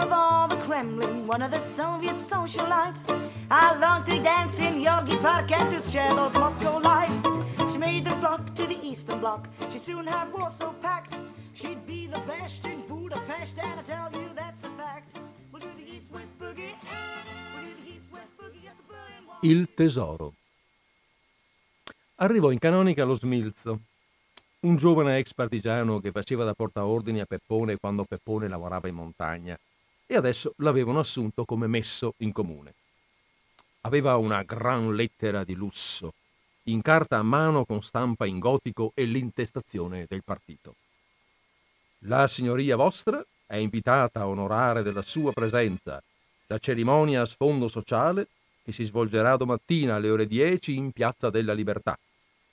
The of all the Kremlin, one of the Soviet socialites. I long to dance in Yorgi Park and to share those Moscow lights. She made them flock to the Eastern Bloc. She soon had Warsaw packed. She'd be the best in Budapest, and I tell you that's a fact. We'll do the East-West Boogie. We'll do the East-West Boogie at the Berlin Wall. Il tesoro. Arrivò in canonica lo Smilzo, un giovane ex partigiano che faceva da portaordini a Peppone quando Peppone lavorava in montagna e adesso l'avevano assunto come messo in comune. Aveva una gran lettera di lusso, in carta a mano con stampa in gotico e l'intestazione del partito. La signoria vostra è invitata a onorare della sua presenza la cerimonia a sfondo sociale che si svolgerà domattina alle ore 10 in Piazza della Libertà.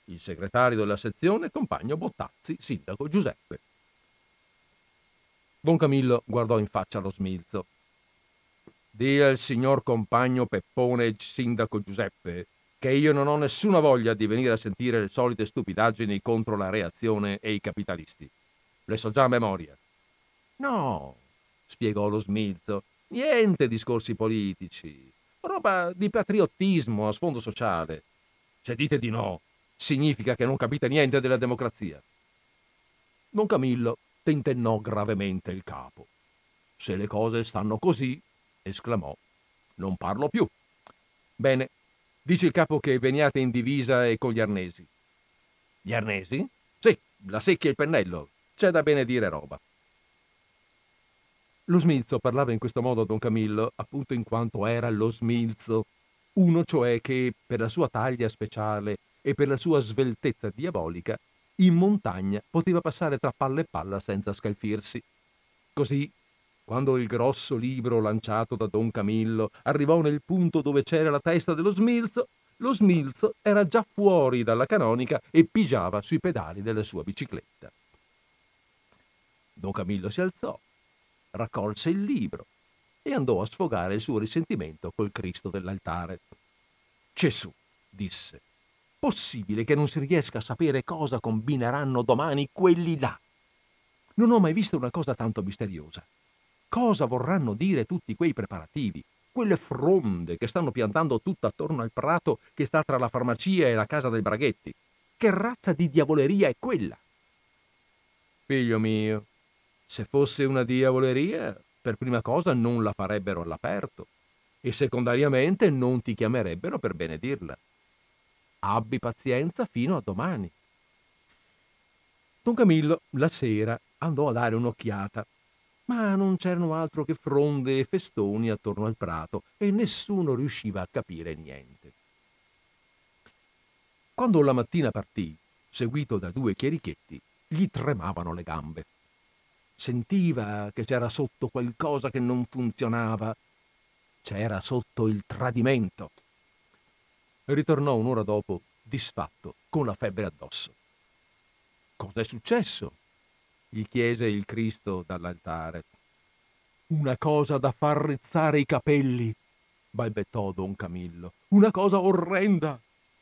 Il segretario della sezione, compagno Bottazzi, sindaco Giuseppe. Don Camillo guardò in faccia lo smilzo Dì al signor compagno Peppone sindaco Giuseppe che io non ho nessuna voglia di venire a sentire le solite stupidaggini contro la reazione e i capitalisti. Le so già a memoria. No, spiegò lo smilzo, niente discorsi politici, roba di patriottismo a sfondo sociale. Se dite di no, significa che non capite niente della democrazia. Don Camillo tentennò gravemente il capo. Se le cose stanno così, esclamò. Non parlo più. Bene, dice il capo che veniate in divisa e con gli arnesi. Gli arnesi? Sì, la secchia e il pennello. C'è da benedire roba. Lo smilzo parlava in questo modo a Don Camillo, appunto in quanto era lo smilzo, uno cioè che, per la sua taglia speciale e per la sua sveltezza diabolica, in montagna poteva passare tra palla e palla senza scalfirsi. Così quando il grosso libro lanciato da Don Camillo arrivò nel punto dove c'era la testa dello smilzo, lo smilzo era già fuori dalla canonica e pigiava sui pedali della sua bicicletta. Don Camillo si alzò, raccolse il libro e andò a sfogare il suo risentimento col Cristo dell'altare. Gesù, disse, possibile che non si riesca a sapere cosa combineranno domani quelli là? Non ho mai visto una cosa tanto misteriosa. Cosa vorranno dire tutti quei preparativi? Quelle fronde che stanno piantando tutto attorno al prato che sta tra la farmacia e la casa dei Braghetti. Che razza di diavoleria è quella? Figlio mio, se fosse una diavoleria, per prima cosa non la farebbero all'aperto e secondariamente non ti chiamerebbero per benedirla. Abbi pazienza fino a domani. Don Camillo la sera andò a dare un'occhiata ma non c'erano altro che fronde e festoni attorno al prato e nessuno riusciva a capire niente. Quando la mattina partì, seguito da due chierichetti, gli tremavano le gambe. Sentiva che c'era sotto qualcosa che non funzionava. C'era sotto il tradimento. Ritornò un'ora dopo, disfatto, con la febbre addosso. Cos'è successo? gli chiese il Cristo dall'altare. Una cosa da far rizzare i capelli, balbettò don Camillo. Una cosa orrenda.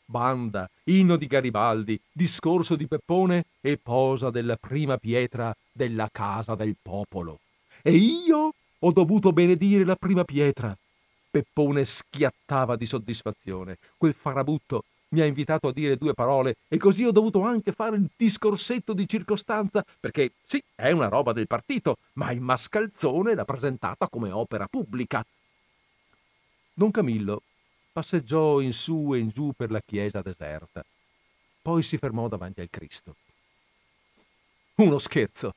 Banda, inno di Garibaldi, discorso di Peppone e posa della prima pietra della casa del popolo. E io ho dovuto benedire la prima pietra. Peppone schiattava di soddisfazione. Quel farabutto mi ha invitato a dire due parole e così ho dovuto anche fare il discorsetto di circostanza, perché sì, è una roba del partito, ma il mascalzone l'ha presentata come opera pubblica. Don Camillo passeggiò in su e in giù per la chiesa deserta. Poi si fermò davanti al Cristo. Uno scherzo,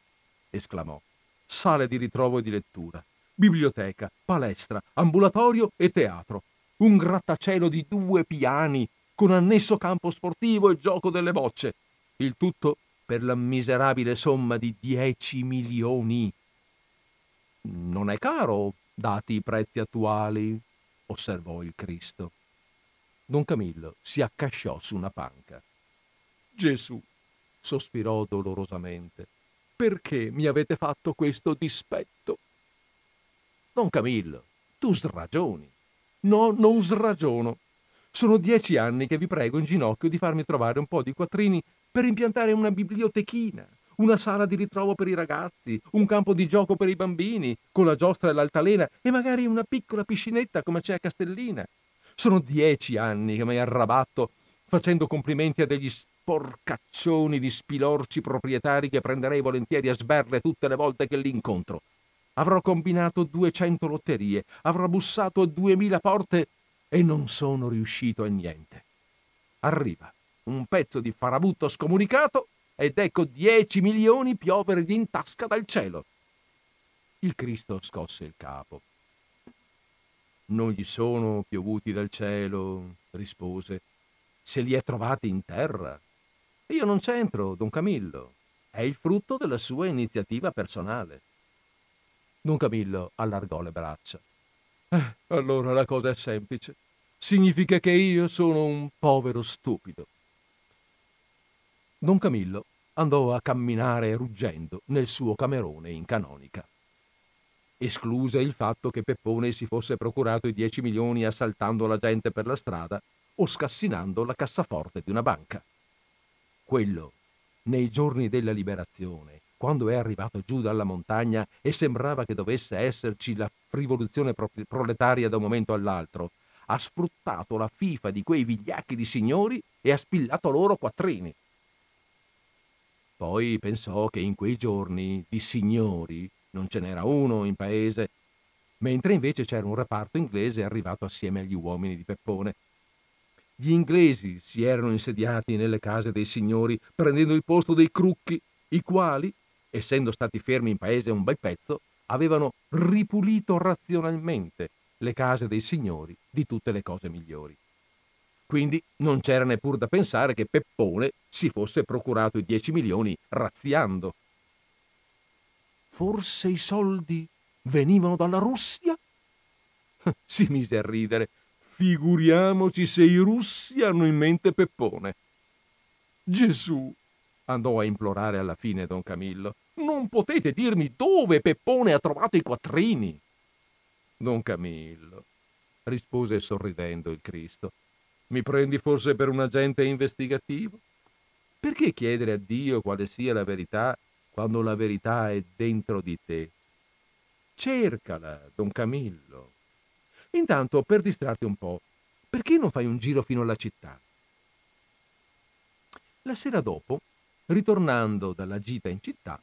esclamò. Sale di ritrovo e di lettura, biblioteca, palestra, ambulatorio e teatro. Un grattacielo di due piani con annesso campo sportivo e gioco delle bocce. Il tutto per la miserabile somma di 10 milioni. Non è caro, dati i prezzi attuali, osservò il Cristo. Don Camillo si accasciò su una panca. Gesù, sospirò dolorosamente, perché mi avete fatto questo dispetto? Don Camillo, tu sragioni. No, non sragiono. Sono dieci anni che vi prego in ginocchio di farmi trovare un po' di quattrini per impiantare una bibliotechina, una sala di ritrovo per i ragazzi, un campo di gioco per i bambini, con la giostra e l'altalena e magari una piccola piscinetta come c'è a Castellina. Sono dieci anni che mi arrabatto facendo complimenti a degli sporcaccioni di spilorci proprietari che prenderei volentieri a sberle tutte le volte che li incontro. Avrò combinato duecento lotterie, avrò bussato a duemila porte e non sono riuscito a niente. Arriva un pezzo di farabutto scomunicato ed ecco dieci milioni piovergli in tasca dal cielo. Il Cristo scosse il capo. Non gli sono piovuti dal cielo, rispose, se li è trovati in terra. Io non c'entro, don Camillo. È il frutto della sua iniziativa personale. Don Camillo allargò le braccia. Eh, allora la cosa è semplice. Significa che io sono un povero stupido. Don Camillo andò a camminare ruggendo nel suo camerone in canonica. Escluse il fatto che Peppone si fosse procurato i dieci milioni assaltando la gente per la strada o scassinando la cassaforte di una banca. Quello, nei giorni della liberazione, quando è arrivato giù dalla montagna e sembrava che dovesse esserci la rivoluzione proletaria da un momento all'altro, ha sfruttato la fifa di quei vigliacchi di signori e ha spillato loro quattrini. Poi pensò che in quei giorni di signori non ce n'era uno in paese, mentre invece c'era un reparto inglese arrivato assieme agli uomini di Peppone. Gli inglesi si erano insediati nelle case dei signori prendendo il posto dei crucchi, i quali, essendo stati fermi in paese un bel pezzo, avevano ripulito razionalmente le case dei signori di tutte le cose migliori. Quindi non c'era neppur da pensare che Peppone si fosse procurato i 10 milioni razziando. Forse i soldi venivano dalla Russia? [LAUGHS] Si mise a ridere. Figuriamoci se i russi hanno in mente Peppone. Gesù, andò a implorare alla fine don Camillo, non potete dirmi dove Peppone ha trovato i quattrini? Don Camillo, rispose sorridendo il Cristo, mi prendi forse per un agente investigativo? Perché chiedere a Dio quale sia la verità quando la verità è dentro di te? Cercala, don Camillo. Intanto, per distrarti un po', perché non fai un giro fino alla città? La sera dopo, ritornando dalla gita in città,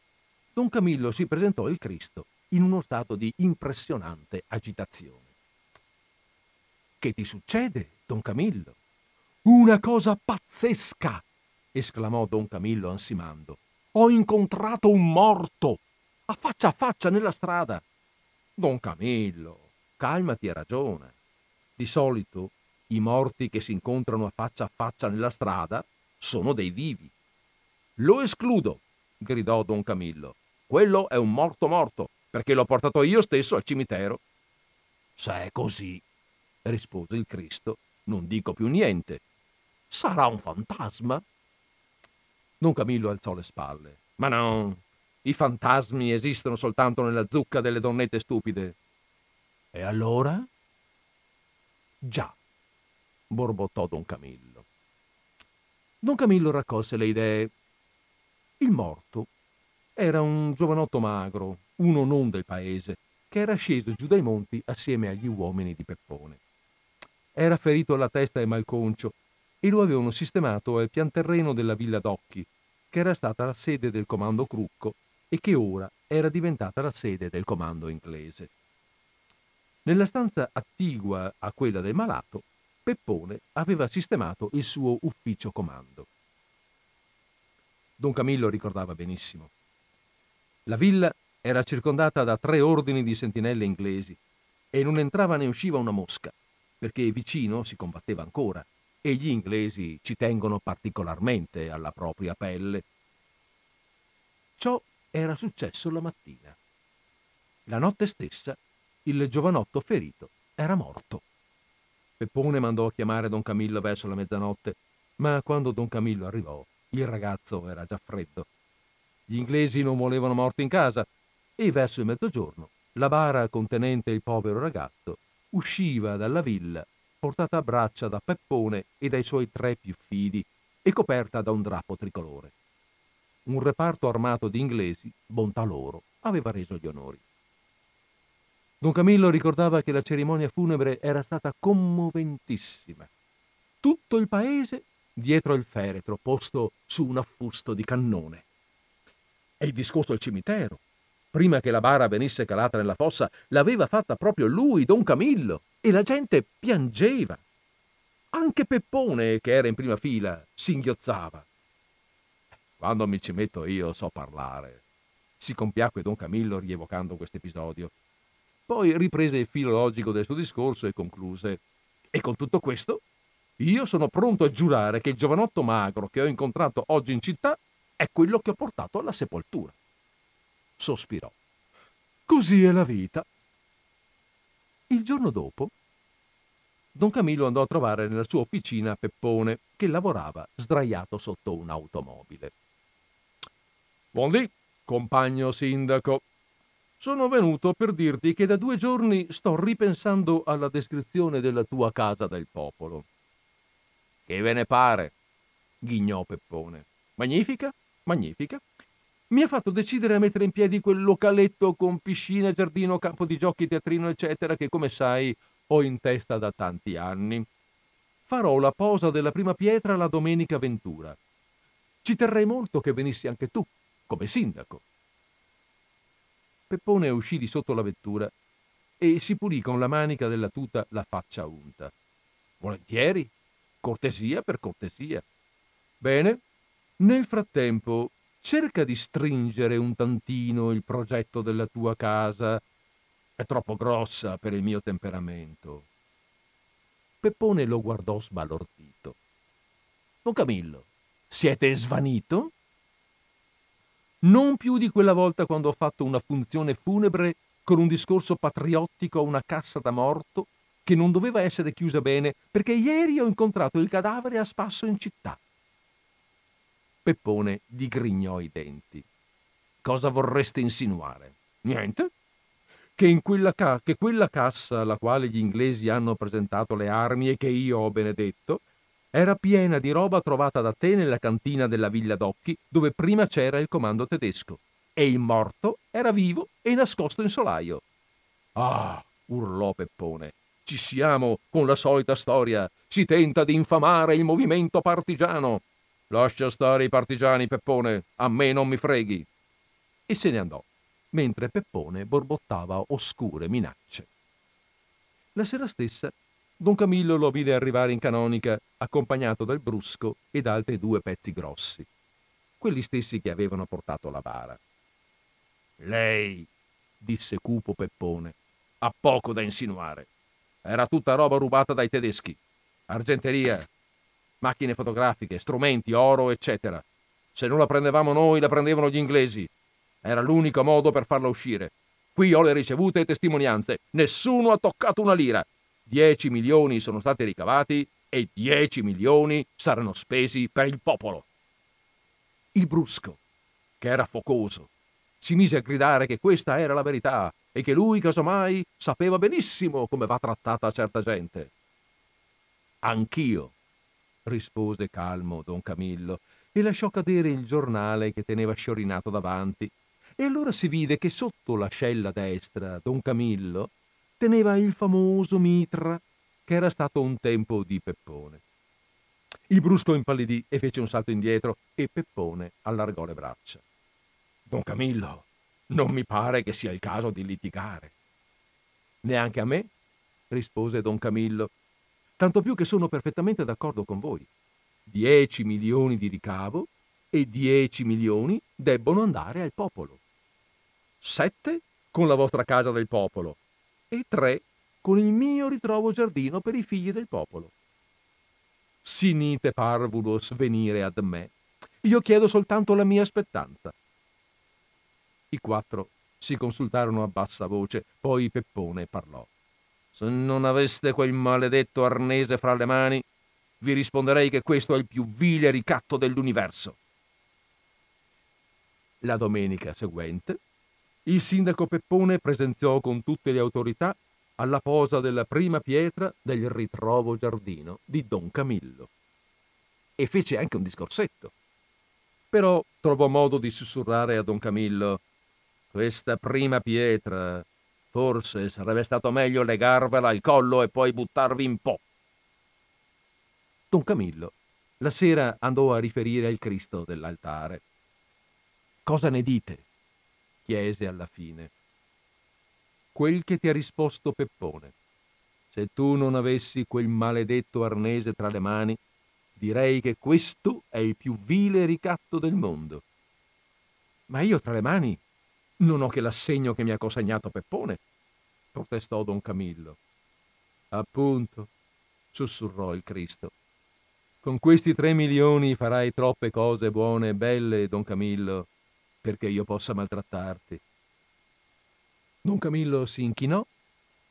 don Camillo si presentò il Cristo in uno stato di impressionante agitazione. Che ti succede, don Camillo? Una cosa pazzesca! esclamò don Camillo ansimando. Ho incontrato un morto! A faccia a faccia nella strada! Don Camillo, calmati e ragiona. Di solito i morti che si incontrano a faccia a faccia nella strada sono dei vivi. Lo escludo, gridò don Camillo. Quello è un morto morto, perché l'ho portato io stesso al cimitero. Se è così, rispose il Cristo, non dico più niente. Sarà un fantasma? Don Camillo alzò le spalle. Ma no, i fantasmi esistono soltanto nella zucca delle donnette stupide. E allora? Già, borbottò Don Camillo. Don Camillo raccolse le idee. Il morto era un giovanotto magro, uno non del paese, che era sceso giù dai monti assieme agli uomini di Peppone. Era ferito alla testa e malconcio e lo avevano sistemato al pianterreno della Villa d'Occhi, che era stata la sede del comando Crucco e che ora era diventata la sede del comando inglese. Nella stanza attigua a quella del malato, Peppone aveva sistemato il suo ufficio comando. Don Camillo ricordava benissimo. La villa era circondata da tre ordini di sentinelle inglesi e non entrava né usciva una mosca, perché vicino si combatteva ancora e gli inglesi ci tengono particolarmente alla propria pelle. Ciò era successo la mattina. La notte stessa il giovanotto ferito era morto. Peppone mandò a chiamare don Camillo verso la mezzanotte, ma quando don Camillo arrivò, il ragazzo era già freddo. Gli inglesi non volevano morti in casa e verso il mezzogiorno la bara contenente il povero ragazzo usciva dalla villa portata a braccia da Peppone e dai suoi tre più fidi e coperta da un drappo tricolore. Un reparto armato di inglesi, bontà loro, aveva reso gli onori. Don Camillo ricordava che la cerimonia funebre era stata commoventissima. Tutto il paese dietro il feretro posto su un affusto di cannone. E il discorso al cimitero, prima che la bara venisse calata nella fossa, l'aveva fatta proprio lui, Don Camillo, e la gente piangeva. Anche Peppone, che era in prima fila, singhiozzava. Quando mi ci metto io so parlare. Si compiacque Don Camillo rievocando questo episodio. Poi riprese il filo logico del suo discorso e concluse. E con tutto questo, io sono pronto a giurare che il giovanotto magro che ho incontrato oggi in città è quello che ho portato alla sepoltura. Sospirò. Così è la vita. Il giorno dopo, Don Camillo andò a trovare nella sua officina Peppone, che lavorava sdraiato sotto un'automobile. Buondì, compagno sindaco, sono venuto per dirti che da due giorni sto ripensando alla descrizione della tua casa del popolo. Che ve ne pare? ghignò Peppone. Magnifica, magnifica. Mi ha fatto decidere a mettere in piedi quel localetto con piscina, giardino, campo di giochi, teatrino, eccetera, che come sai ho in testa da tanti anni. Farò la posa della prima pietra la domenica ventura. Ci terrei molto che venissi anche tu, come sindaco. Peppone uscì di sotto la vettura e si pulì con la manica della tuta la faccia unta. Volentieri, cortesia per cortesia. Bene, nel frattempo cerca di stringere un tantino il progetto della tua casa. È troppo grossa per il mio temperamento. Peppone lo guardò sbalordito. Don Camillo, siete svanito? non più di quella volta quando ho fatto una funzione funebre con un discorso patriottico a una cassa da morto che non doveva essere chiusa bene perché ieri ho incontrato il cadavere a spasso in città. Peppone digrignò i denti. Cosa vorreste insinuare? Niente. Che, in quella, ca- che quella cassa alla quale gli inglesi hanno presentato le armi e che io ho benedetto era piena di roba trovata da te nella cantina della Villa d'Occhi, dove prima c'era il comando tedesco. E il morto era vivo e nascosto in solaio. Ah, urlò Peppone, ci siamo con la solita storia. Si tenta di infamare il movimento partigiano. Lascia stare i partigiani, Peppone, a me non mi freghi. E se ne andò, mentre Peppone borbottava oscure minacce. La sera stessa Don Camillo lo vide arrivare in canonica, accompagnato dal brusco e da altri due pezzi grossi, quelli stessi che avevano portato la bara. Lei, disse cupo Peppone, ha poco da insinuare. Era tutta roba rubata dai tedeschi. Argenteria, macchine fotografiche, strumenti, oro, eccetera. Se non la prendevamo noi, la prendevano gli inglesi. Era l'unico modo per farla uscire. Qui ho le ricevute e testimonianze. Nessuno ha toccato una lira. 10 milioni sono stati ricavati e 10 milioni saranno spesi per il popolo. Il brusco, che era focoso, si mise a gridare che questa era la verità e che lui, casomai, sapeva benissimo come va trattata certa gente. Anch'io, rispose calmo don Camillo e lasciò cadere il giornale che teneva sciorinato davanti. E allora si vide che sotto l'ascella destra don Camillo teneva il famoso mitra che era stato un tempo di Peppone. Il brusco impallidì e fece un salto indietro e Peppone allargò le braccia. Don Camillo, non mi pare che sia il caso di litigare. Neanche a me, rispose don Camillo, tanto più che sono perfettamente d'accordo con voi. Dieci milioni di ricavo e dieci milioni debbono andare al popolo. Sette con la vostra casa del popolo e tre con il mio ritrovo giardino per i figli del popolo. sinite parvulos venire ad me. Io chiedo soltanto la mia aspettanza. I quattro si consultarono a bassa voce, poi Peppone parlò. Se non aveste quel maledetto arnese fra le mani, vi risponderei che questo è il più vile ricatto dell'universo. La domenica seguente, il sindaco Peppone presenziò con tutte le autorità alla posa della prima pietra del ritrovo giardino di Don Camillo. E fece anche un discorsetto. Però trovò modo di sussurrare a Don Camillo questa prima pietra forse sarebbe stato meglio legarvela al collo e poi buttarvi in po'. Don Camillo la sera andò a riferire al Cristo dell'altare. Cosa ne dite? chiese alla fine. Quel che ti ha risposto Peppone. Se tu non avessi quel maledetto arnese tra le mani, direi che questo è il più vile ricatto del mondo. Ma io tra le mani non ho che l'assegno che mi ha consegnato Peppone, protestò don Camillo. Appunto, sussurrò il Cristo. Con questi tre milioni farai troppe cose buone e belle, don Camillo, perché io possa maltrattarti. Don Camillo si inchinò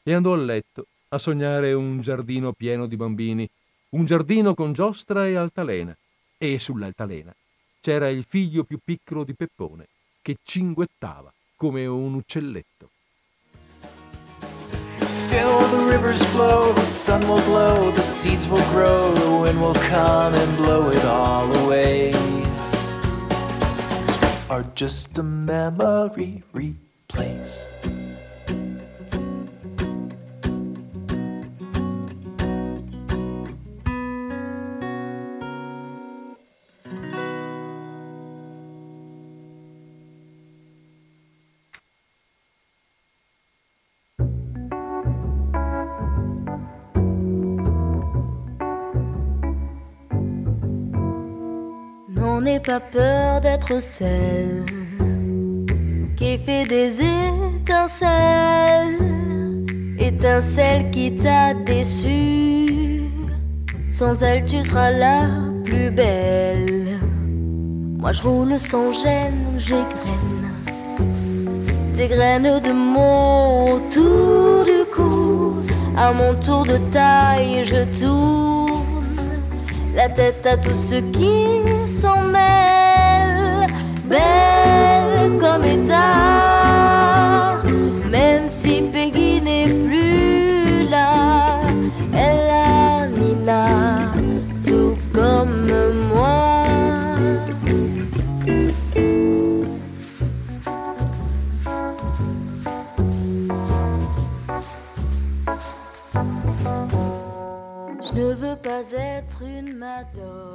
e andò a letto a sognare un giardino pieno di bambini, un giardino con giostra e altalena, e sull'altalena c'era il figlio più piccolo di Peppone, che cinguettava come un uccelletto. Still the rivers flow, the sun will glow, the seeds will grow, the wind will come and blow it all away. Are just a memory replaced. Pas peur d'être celle qui fait des étincelles, étincelle qui t'a déçu. Sans elle, tu seras la plus belle. Moi, je roule sans gêne, j'égrène des graines de mon tour du cou. À mon tour de taille, je tourne la tête à tout ce qui s'en mêle, belle comme état, même si Peggy n'est plus là, elle a Nina, tout comme moi. Je ne veux pas être une madone.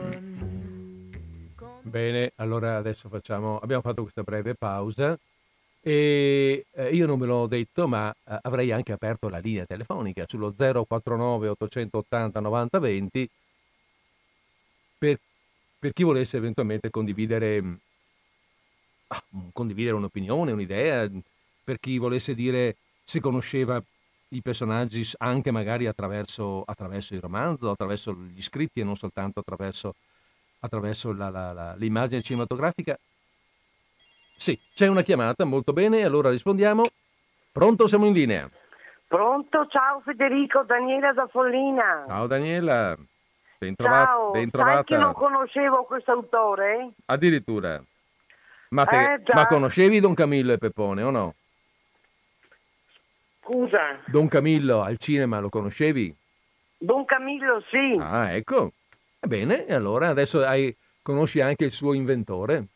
Bene, allora adesso facciamo, abbiamo fatto questa breve pausa e eh, io non ve l'ho detto, ma eh, avrei anche aperto la linea telefonica sullo 049 880 9020 per, per chi volesse eventualmente condividere, ah, condividere un'opinione, un'idea, per chi volesse dire se conosceva i personaggi anche magari attraverso, attraverso il romanzo, attraverso gli scritti e non soltanto attraverso attraverso la, la, la, l'immagine cinematografica? Sì, c'è una chiamata, molto bene, allora rispondiamo. Pronto, siamo in linea. Pronto, ciao Federico, Daniela da Follina. Ciao Daniela, ben, trova- ciao, ben trovata. Sai che non conoscevo questo autore? Addirittura. Ma, te, Eh, ma conoscevi Don Camillo e Peppone o no? Scusa, Don Camillo al cinema lo conoscevi? Don Camillo sì. Ah, ecco. Bene, e allora adesso hai, conosci anche il suo inventore?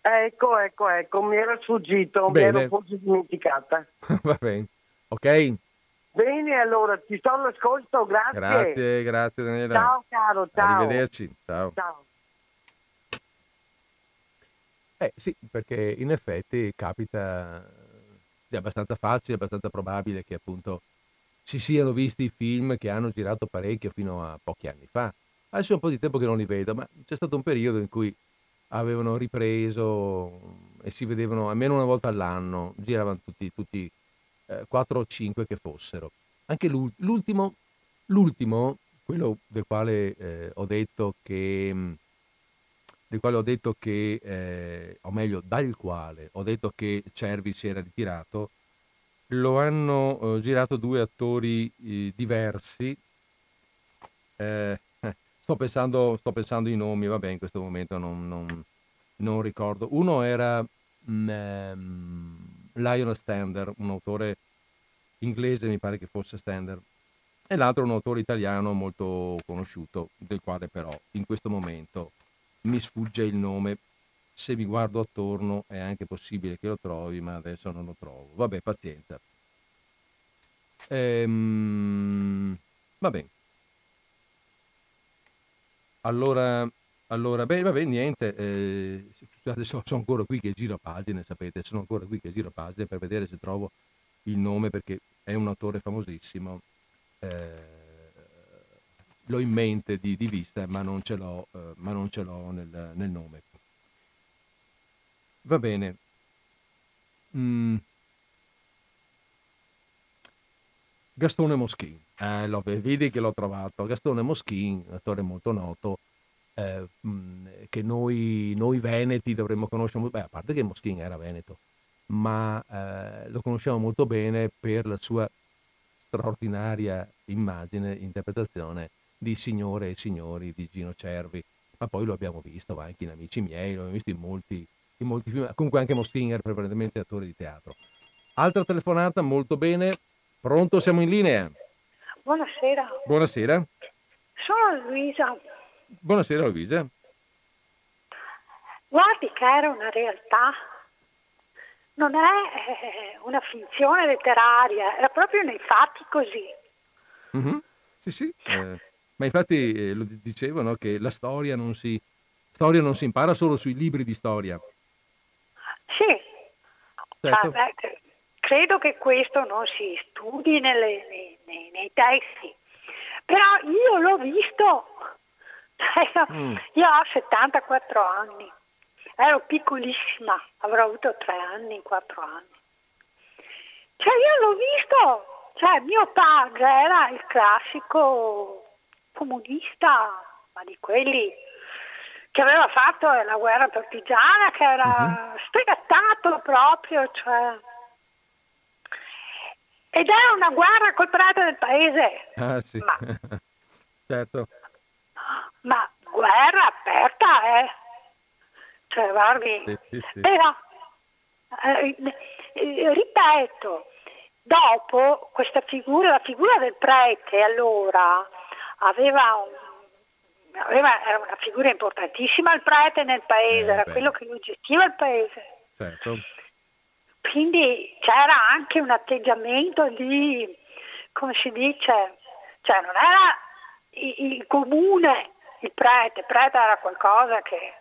Ecco, ecco, ecco, mi era sfuggito, Bene. mi ero forse dimenticata. [LAUGHS] Va bene. Ok? Bene, allora, ti sto all'ascolto, grazie. Grazie, grazie Daniela. Ciao caro, ciao. Arrivederci. Ciao. Ciao. Eh sì, perché in effetti capita, è abbastanza facile, abbastanza probabile che appunto si siano visti i film che hanno girato parecchio fino a pochi anni fa. Adesso è un po' di tempo che non li vedo, ma c'è stato un periodo in cui avevano ripreso e si vedevano almeno una volta all'anno, giravano tutti, tutti eh, 4 o 5 che fossero. Anche l'ul- l'ultimo, l'ultimo, quello del quale eh, ho detto che, mm, del quale ho detto che, eh, o meglio, dal quale ho detto che Cervi si era ritirato, lo hanno eh, girato due attori eh, diversi. Eh, sto, pensando, sto pensando i nomi, vabbè, in questo momento non, non, non ricordo. Uno era um, Lionel Stander, un autore inglese, mi pare che fosse Stander, e l'altro un autore italiano molto conosciuto, del quale però in questo momento mi sfugge il nome. Se mi guardo attorno è anche possibile che lo trovi, ma adesso non lo trovo. Vabbè, pazienza. Ehm, va bene. Allora, allora, beh, vabbè, niente. Eh, scusate, sono, sono ancora qui che giro pagine, sapete, sono ancora qui che giro pagine per vedere se trovo il nome perché è un autore famosissimo eh, l'ho in mente di, di vista, ma non ce l'ho, eh, non ce l'ho nel, nel nome. Va bene. Mm. Gastone Moschin, eh, lo, vedi che l'ho trovato. Gastone Moschin, un attore molto noto, eh, mm, che noi, noi, veneti dovremmo conoscere, beh, a parte che Moschin era veneto, ma eh, lo conosciamo molto bene per la sua straordinaria immagine, interpretazione di Signore e Signori di Gino Cervi, ma poi lo abbiamo visto anche in Amici miei, lo abbiamo visto in molti, in molti film, comunque anche Mostinger, prevalentemente attore di teatro. Altra telefonata, molto bene. Pronto, siamo in linea. Buonasera. Buonasera. Sono Luisa. Buonasera Luisa. Guardi che era una realtà non è eh, una finzione letteraria, era proprio nei fatti così. Mm-hmm. Sì, sì, eh, ma infatti eh, lo dicevano che la storia non, si, storia non si impara solo sui libri di storia. Sì, certo. beh, credo che questo non si studi nelle, nei, nei, nei, testi, però io l'ho visto, [LAUGHS] mm. io ho 74 anni ero piccolissima, avrò avuto tre anni, quattro anni. Cioè io l'ho visto, cioè mio padre era il classico comunista, ma di quelli che aveva fatto la guerra partigiana, che era uh-huh. sfegattato proprio, cioè. Ed era una guerra col prete del paese. Ah sì, ma, [LAUGHS] certo. Ma guerra aperta, eh cioè, guardi, sì, sì, sì. però, eh, eh, ripeto, dopo questa figura, la figura del prete allora aveva un, aveva, era una figura importantissima il prete nel paese, eh, era beh. quello che lo gestiva il paese. Certo. Quindi c'era anche un atteggiamento di, come si dice, cioè non era il, il comune, il prete, il prete era qualcosa che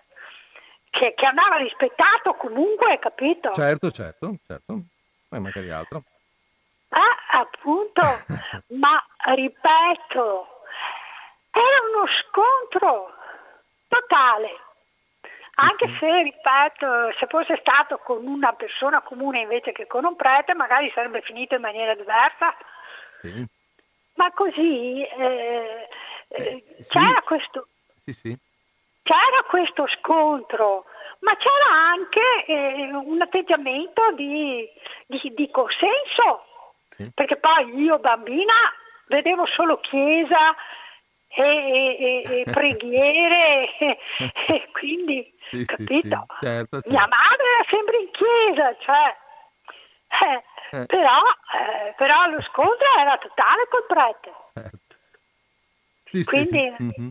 che, che andava rispettato comunque, capito? Certo, certo, certo, ma magari altro. Ah, appunto, [LAUGHS] ma ripeto, era uno scontro totale. Anche se, ripeto, se fosse stato con una persona comune invece che con un prete, magari sarebbe finito in maniera diversa. Sì. Ma così eh, eh, sì. c'era questo... Sì, c'era questo scontro, ma c'era anche eh, un atteggiamento di, di, di consenso, perché poi io bambina vedevo solo chiesa e, e, e [LAUGHS] preghiere e, [LAUGHS] quindi, sì, capito? Sì, certo, certo. Mia madre era sempre in chiesa, cioè, eh, eh. Però, eh, però, lo scontro era totale col prete. Certo. quindi... Mm-hmm.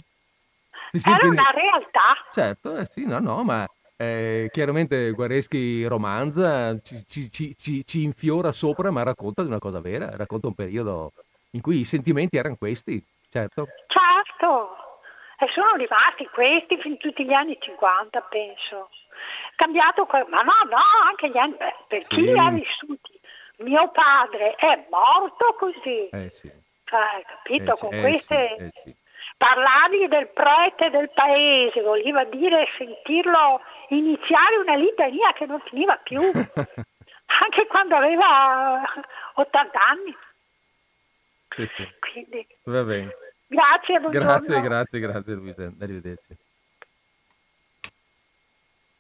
Sì, sì, Era quindi... una realtà. Certo, eh, sì, no, no, ma eh, chiaramente Guareschi romanza, ci, ci, ci, ci, infiora sopra, ma racconta di una cosa vera, racconta un periodo in cui i sentimenti erano questi, certo. Certo, e sono rimasti questi fin tutti gli anni 50, penso. Cambiato, ma no, no, anche gli anni, per sì. chi li ha vissuti. Mio padre è morto così. Eh sì. Cioè, capito, eh, con eh, queste... Sì, eh, sì. Parlavi del prete del paese, voleva dire sentirlo iniziare una litania che non finiva più, [LAUGHS] anche quando aveva 80 anni. Sì, sì. Quindi, Va bene. Grazie, buongiorno. Grazie, grazie, grazie Luisa, arrivederci.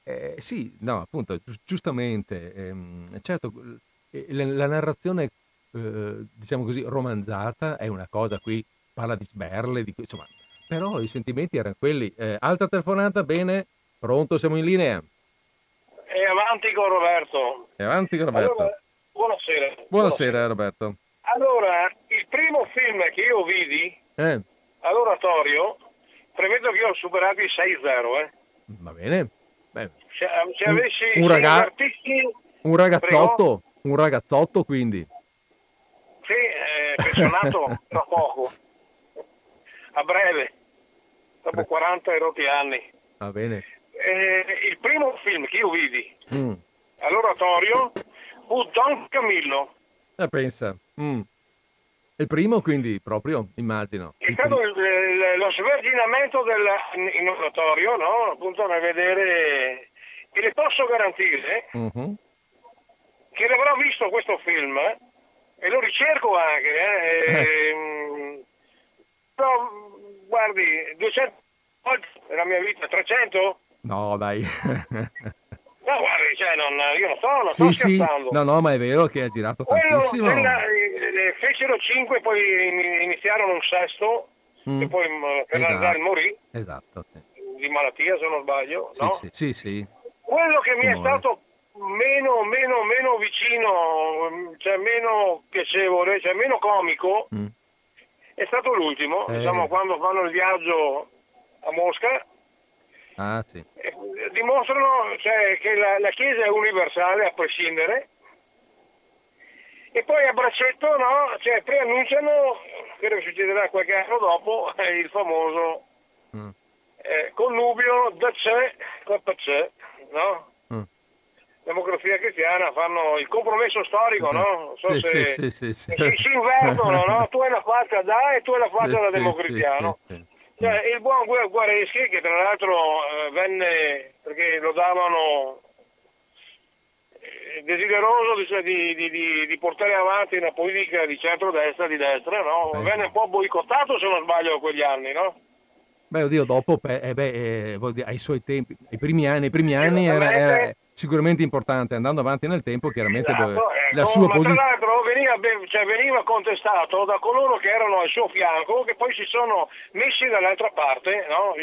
Eh, sì, no, appunto, gi- giustamente, ehm, certo, eh, la, la narrazione, eh, diciamo così, romanzata è una cosa, qui parla di sberle, di, insomma, però i sentimenti erano quelli. Eh, altra telefonata, bene, pronto, siamo in linea. E avanti con Roberto. E avanti con Roberto. Allora, buonasera. Buonasera Roberto. Allora, il primo film che io vidi Eh, all'oratorio, premetto che io ho superato i 6-0, eh. va bene. Beh, Se, se Un- avessi un raga- artisti, un ragazzotto, un ragazzotto quindi. sì, eh, pensionato [LAUGHS] tra poco, a breve, dopo 40 e rotti anni. Va bene. Eh, il primo film che io vidi Mm. all'oratorio fu Don Camillo. Eh, pensa. Mm. Il primo quindi proprio, immagino. È stato il- il- lo sverginamento del, in, in oratorio, no? Appunto nel vedere... E le posso garantire Mhm. che l'avrò visto questo film eh, e lo ricerco anche. eh, ehm, però, guardi, 200 oggi nella mia vita, 300? No, dai. [LAUGHS] No, guardi, cioè, non, io non sto, non sì, sto sì. scherzando. No, no, ma è vero che ha girato Quello, tantissimo. quella, eh, fecero 5, poi in- iniziarono un sesto, Mm. e poi mm, per Esatto. andare morì Esatto. Di malattia, se non sbaglio. sì, no? sì, sì, sì. Quello che mi è Tumore. stato meno, meno, meno vicino, mm, cioè meno piacevole, cioè meno comico, Mm. è stato l'ultimo, Eh. diciamo quando fanno il viaggio a Mosca, Ah, sì. eh, dimostrano cioè, che la, la Chiesa è universale a prescindere. E poi a braccetto, no? Cioè, preannunciano, credo che succederà qualche anno dopo, eh, il famoso Mm. eh, connubio da c'è, colpa c'è, no? Mm. Democrazia cristiana fanno il compromesso storico, no? Non so Sì, se sì, sì, sì, sì. si, si invertono, no? Tu hai la faccia da e tu hai la faccia Sì, da democristiano. sì. Cioè, il buon Gu- Guareschi, che tra l'altro eh, venne, perché lo davano eh, desideroso di, di- di- di- portare avanti una politica di centro-destra, di destra, no? Beh. Venne un po' boicottato se non sbaglio quegli anni, no? Beh, oddio, dopo, eh, beh, eh, ai suoi tempi, ai primi anni, ai primi anni era, era sicuramente importante. Andando avanti nel tempo, chiaramente Esatto, ecco, la sua ma tra posizione... l'altro veniva, cioè, veniva contestato da coloro che erano al suo fianco, che poi si sono messi dall'altra parte, no?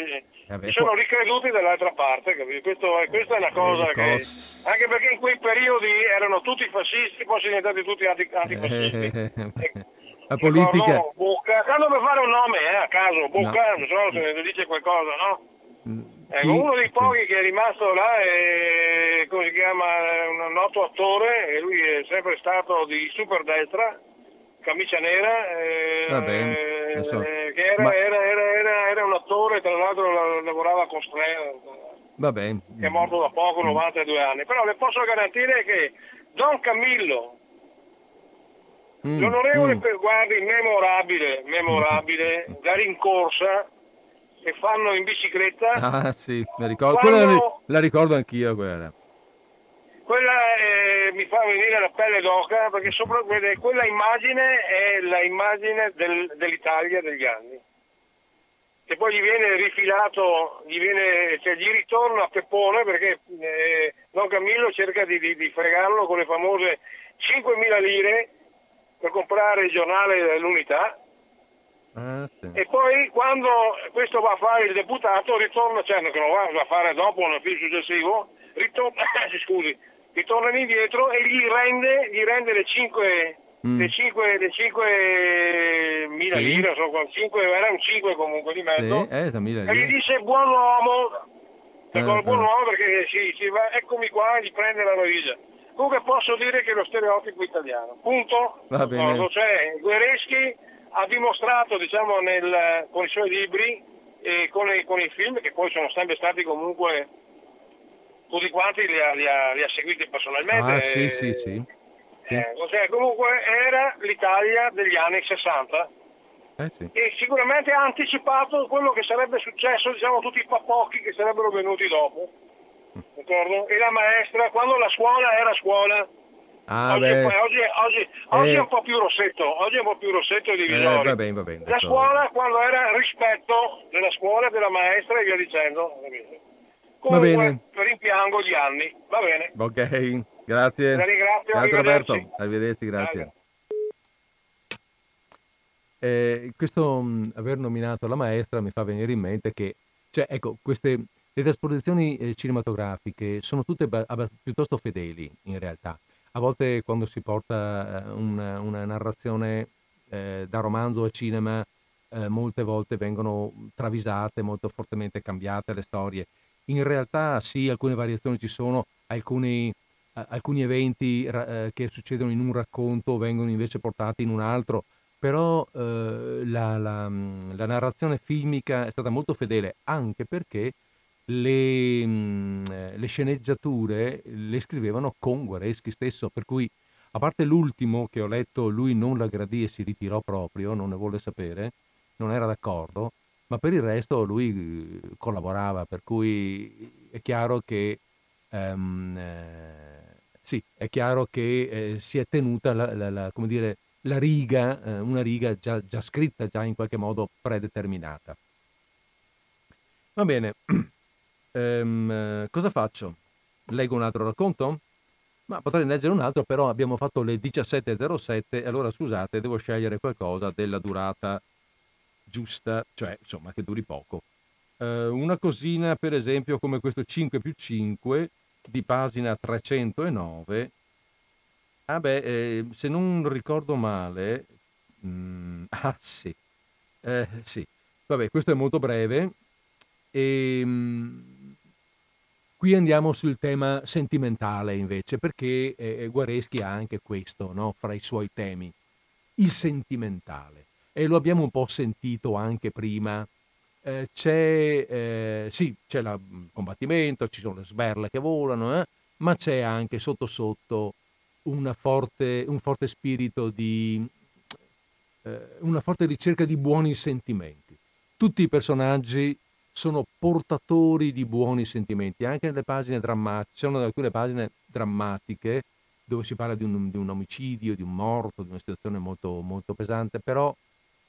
Vabbè, si sono poi- ricreduti dall'altra parte? Questo questa è una cosa Eh, che... cos- Anche perché in quei periodi erano tutti fascisti, poi sono diventati tutti anti- antifascisti. Eh, la politica... Bocca, tanto per fare un nome, eh, a caso, Bocca, No. non so se ne dice qualcosa, no? Mm, Ecco, uno dei pochi che è rimasto là è, come si chiama, un noto attore, e lui è sempre stato di super destra, camicia nera, eh, Va bene, adesso- eh, che era, ma- era, era, era, era un attore, tra l'altro la- lavorava con bene. che è morto da poco, 92 anni, però le posso garantire che Don Camillo, Mm, l'onorevole, mm. per- guardi, memorabile, memorabile, la rincorsa che fanno in bicicletta, Ah, sì, mi ricordo. Quando- Quella la, ricordo anch'io, quella. Quella eh, mi fa venire la pelle d'oca perché sopra quella, quella immagine è la immagine del- dell'Italia degli anni. Che poi gli viene rifilato, gli, viene, cioè, gli ritorna a Peppone perché eh, Don Camillo cerca di, di- di fregarlo con le famose 5.000 lire per comprare il giornale dell'Unità Ah, sì. e poi quando questo va a fare il deputato ritorna, cioè che non va, a fare dopo nel film successivo, ritorna, [COUGHS] scusi, ritornano indietro e gli rende, gli rende le 5 Mm. le 5 le 5 mila Sì. lire, so, 5, era un 5 comunque di mezzo, Sì, eh, e gli dice buon uomo, Eh, buon, eh. uomo perché si, si va, eccomi qua, gli prende la valigia. Comunque posso dire che è lo stereotipo italiano, punto. Va bene. Cioè, Guereschi ha dimostrato, diciamo, nel- con i suoi libri e con, i, con i film, che poi sono sempre stati comunque, tutti quanti li ha, li ha- li ha seguiti personalmente. Ah, sì, sì, sì. Sì. eh, cioè, comunque era l'Italia degli anni 60 Eh, sì. e sicuramente ha anticipato quello che sarebbe successo, diciamo, tutti i papocchi che sarebbero venuti dopo. D'accordo? E la maestra, quando la scuola era scuola, Ah, oggi, poi- oggi, oggi- oggi Eh. è un po' più rossetto, oggi è un po' più rossetto i Eh, va bene, va bene. La scuola quando era rispetto della scuola, della maestra e via dicendo. capito? Va Comunque, bene. rimpiango gli anni, va bene. Ok, grazie. La ringrazio, Grazie. Roberto, arrivederci, grazie. Grazie. Eh, questo mh, aver nominato la maestra mi fa venire in mente che, cioè, ecco, queste le trasposizioni eh, cinematografiche sono tutte ba- abbast- piuttosto fedeli in realtà. A volte quando si porta eh, una, una narrazione eh, da romanzo a cinema, eh, molte volte vengono travisate, molto fortemente cambiate le storie. In realtà sì, alcune variazioni ci sono, alcuni, a- alcuni eventi eh, che succedono in un racconto vengono invece portati in un altro, però eh, la, la, mh, la narrazione filmica è stata molto fedele anche perché le, eh, le sceneggiature le scrivevano con Guareschi stesso, per cui a parte l'ultimo che ho letto, lui non la gradì e si ritirò proprio, non ne volle sapere, non era d'accordo, ma per il resto lui eh, collaborava, per cui è chiaro che ehm, eh, sì, è chiaro che eh, si è tenuta la, la- la- dire, la riga, eh, una riga già, già scritta, già in qualche modo predeterminata. Va bene, [CLEARS THROAT] Ehm, eh, cosa faccio? Leggo un altro racconto? Ma potrei leggere un altro, però abbiamo fatto le 17.07 e allora scusate, devo scegliere qualcosa della durata giusta, cioè insomma che duri poco. Eh, una cosina per esempio come questo 5 più 5 di pagina 309. Ah beh, eh, se non ricordo male, mm, [LAUGHS] ah sì, eh, sì, vabbè, questo è molto breve e mm, qui andiamo sul tema sentimentale invece, perché eh, Guareschi ha anche questo no, fra i suoi temi, il sentimentale. E lo abbiamo un po' sentito anche prima. Eh, c'è, eh, sì, c'è il combattimento, ci sono le sberle che volano, eh, ma c'è anche sotto sotto forte- un forte spirito di, eh, una forte ricerca di buoni sentimenti. Tutti i personaggi sono portatori di buoni sentimenti, anche nelle pagine drammatiche, ci sono alcune pagine drammatiche dove si parla di un, di un omicidio, di un morto, di una situazione molto, molto pesante, però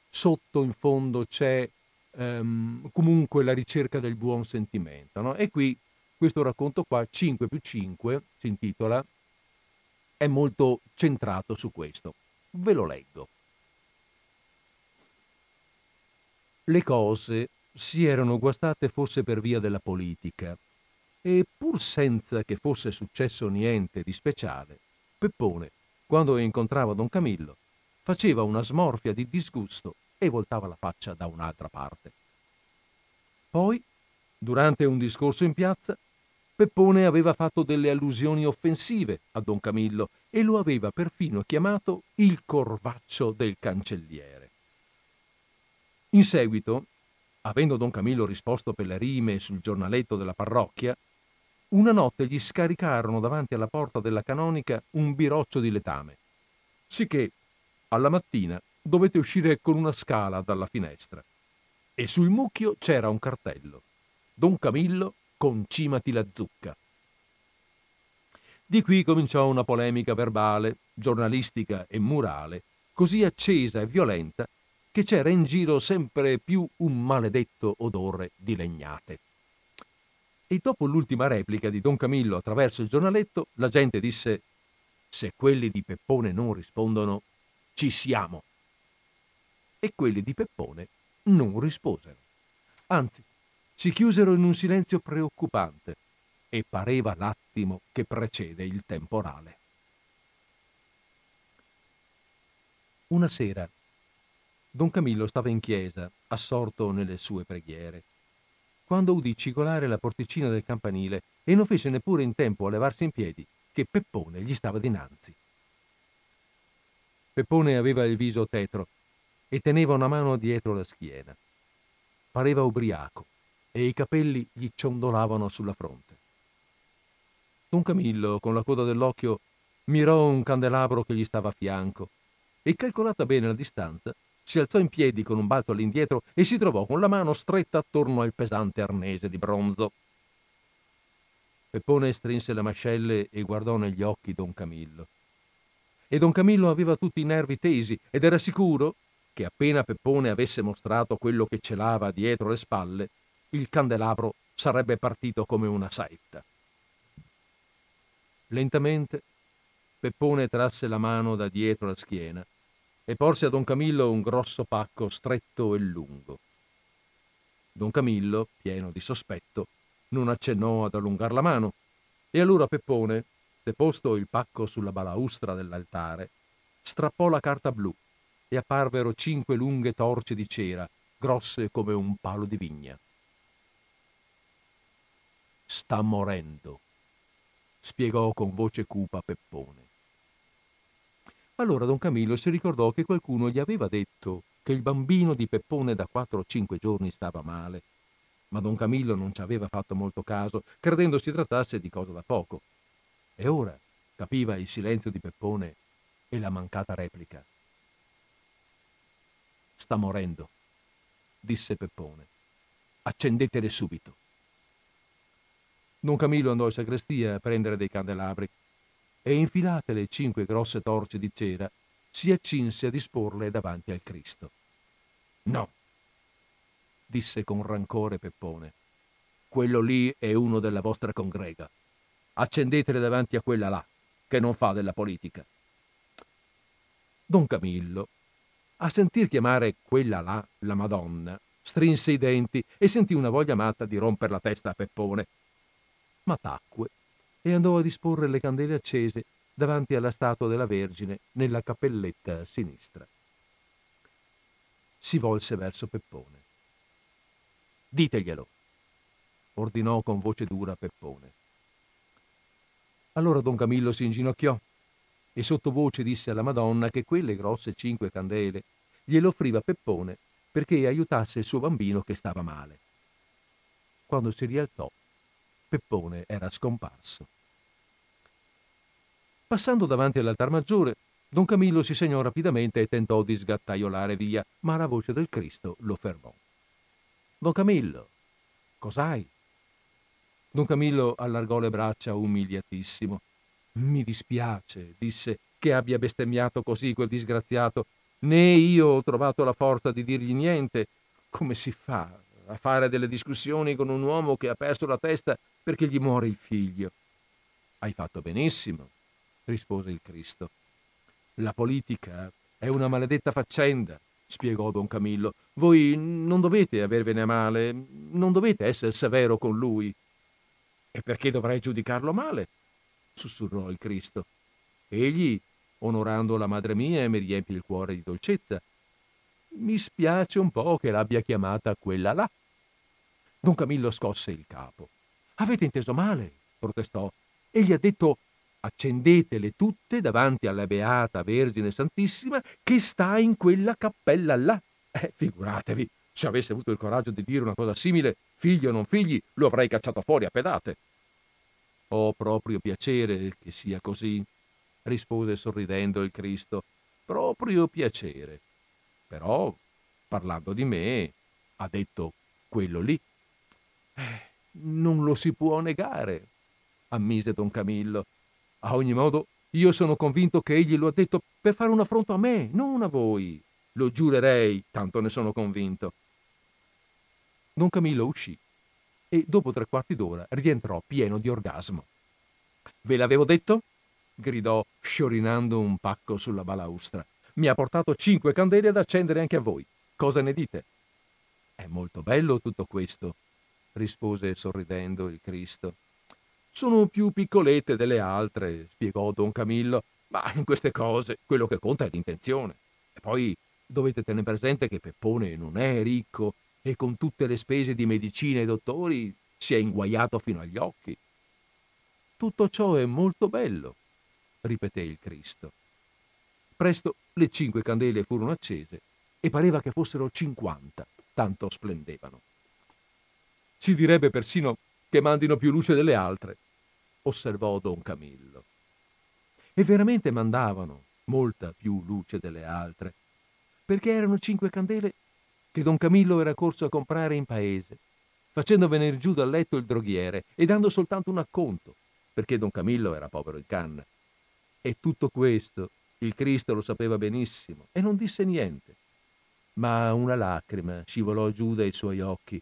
sotto in fondo c'è ehm, comunque la ricerca del buon sentimento. no? E qui questo racconto qua, 5 più 5, si intitola, è molto centrato su questo. Ve lo leggo. Le cose si erano guastate forse per via della politica e pur senza che fosse successo niente di speciale, Peppone, quando incontrava Don Camillo, faceva una smorfia di disgusto e voltava la faccia da un'altra parte. Poi, durante un discorso in piazza, Peppone aveva fatto delle allusioni offensive a Don Camillo e lo aveva perfino chiamato il corvaccio del cancelliere. In seguito, avendo Don Camillo risposto per le rime sul giornaletto della parrocchia, una notte gli scaricarono davanti alla porta della canonica un biroccio di letame, sicché alla mattina dovette uscire con una scala dalla finestra e sul mucchio c'era un cartello. Don Camillo, concimati la zucca. Di qui cominciò una polemica verbale, giornalistica e murale, così accesa e violenta che c'era in giro sempre più un maledetto odore di legnate. E dopo l'ultima replica di Don Camillo attraverso il giornaletto, la gente disse: Se quelli di Peppone non rispondono, ci siamo. E quelli di Peppone non risposero. Anzi, si chiusero in un silenzio preoccupante e pareva l'attimo che precede il temporale. Una sera, Don Camillo stava in chiesa, assorto nelle sue preghiere, quando udì cigolare la porticina del campanile e non fece neppure in tempo a levarsi in piedi che Peppone gli stava dinanzi. Peppone aveva il viso tetro e teneva una mano dietro la schiena. Pareva ubriaco e i capelli gli ciondolavano sulla fronte. Don Camillo, con la coda dell'occhio, mirò un candelabro che gli stava a fianco e, calcolata bene la distanza, si alzò in piedi con un balzo all'indietro e si trovò con la mano stretta attorno al pesante arnese di bronzo. Peppone strinse le mascelle e guardò negli occhi Don Camillo. e don Camillo aveva tutti i nervi tesi ed era sicuro che appena Peppone avesse mostrato quello che celava dietro le spalle, il candelabro sarebbe partito come una saetta. Lentamente Peppone trasse la mano da dietro la schiena e porse a don Camillo un grosso pacco stretto e lungo. Don Camillo, pieno di sospetto, non accennò ad allungar la mano e allora Peppone, deposto il pacco sulla balaustra dell'altare, strappò la carta blu e apparvero cinque lunghe torce di cera, grosse come un palo di vigna. Sta morendo, spiegò con voce cupa Peppone. Allora don Camillo si ricordò che qualcuno gli aveva detto che il bambino di Peppone da quattro o cinque giorni stava male, ma don Camillo non ci aveva fatto molto caso, credendo si trattasse di cosa da poco. E ora capiva il silenzio di Peppone e la mancata replica. Sta morendo, disse Peppone. Accendetele subito. Don Camillo andò in sagrestia a prendere dei candelabri e infilate le cinque grosse torce di cera, si accinse a disporle davanti al Cristo. No, disse con rancore Peppone. Quello lì è uno della vostra congrega. Accendetele davanti a quella là, che non fa della politica. Don Camillo, a sentir chiamare quella là la Madonna, strinse i denti e sentì una voglia matta di romper la testa a Peppone. Ma tacque e andò a disporre le candele accese davanti alla statua della Vergine nella cappelletta a sinistra. Si volse verso Peppone. Diteglielo, ordinò con voce dura Peppone. Allora don Camillo si inginocchiò e sottovoce disse alla Madonna che quelle grosse cinque candele gliele offriva Peppone perché aiutasse il suo bambino che stava male. Quando si rialzò, Peppone era scomparso. Passando davanti all'altar maggiore, don Camillo si segnò rapidamente e tentò di sgattaiolare via, ma la voce del Cristo lo fermò. Don Camillo, cos'hai? Don Camillo allargò le braccia umiliatissimo. Mi dispiace, disse, che abbia bestemmiato così quel disgraziato. Né io ho trovato la forza di dirgli niente. Come si fa a fare delle discussioni con un uomo che ha perso la testa perché gli muore il figlio? Hai fatto benissimo, rispose il Cristo. La politica è una maledetta faccenda spiegò don Camillo. Voi non dovete avervene a male, non dovete essere severo con lui. E perché dovrei giudicarlo male? sussurrò il Cristo. Egli, onorando la madre mia, mi riempie il cuore di dolcezza. Mi spiace un po' che l'abbia chiamata quella là. Don Camillo scosse il capo. Avete inteso male, protestò. Egli ha detto accendetele tutte davanti alla Beata Vergine Santissima che sta in quella cappella là. Eh, figuratevi, se avesse avuto il coraggio di dire una cosa simile, figlio o non figli, lo avrei cacciato fuori a pedate. Ho proprio piacere che sia così, rispose sorridendo il Cristo. Proprio piacere. Però, parlando di me, ha detto quello lì. Eh, non lo si può negare, ammise don Camillo. A ogni modo, io sono convinto che egli lo ha detto per fare un affronto a me, non a voi. Lo giurerei, tanto ne sono convinto. Don Camillo uscì e dopo tre quarti d'ora rientrò pieno di orgasmo. Ve l'avevo detto? gridò, sciorinando un pacco sulla balaustra. Mi ha portato cinque candele ad accendere anche a voi. Cosa ne dite? È molto bello tutto questo, rispose sorridendo il Cristo. Sono più piccolette delle altre, spiegò don Camillo, ma in queste cose quello che conta è l'intenzione. E poi dovete tenere presente che Peppone non è ricco e con tutte le spese di medicina e dottori si è inguaiato fino agli occhi. Tutto ciò è molto bello, ripeté il Cristo. Presto le cinque candele furono accese e pareva che fossero cinquanta, tanto splendevano. Si direbbe persino che mandino più luce delle altre, osservò don Camillo. E veramente mandavano molta più luce delle altre, perché erano cinque candele che don Camillo era corso a comprare in paese, facendo venire giù dal letto il droghiere e dando soltanto un acconto, perché don Camillo era povero in canna. E tutto questo Il Cristo lo sapeva benissimo e non disse niente, ma una lacrima scivolò giù dai suoi occhi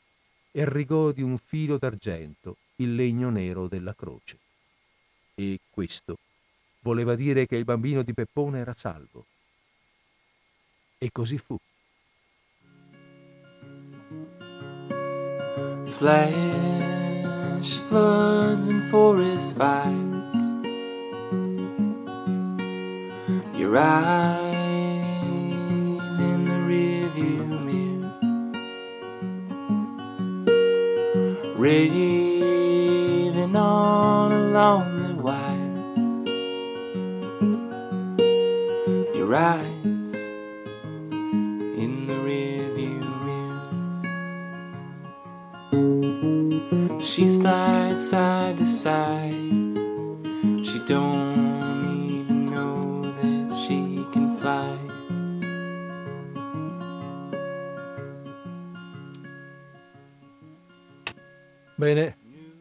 e rigò di un filo d'argento il legno nero della croce. E questo voleva dire che il bambino di Peppone era salvo. E così fu. Flash floods and forest fires. Your eyes in the rearview mirror. Raving on a side to side. She don't even know that she can fly. Bene,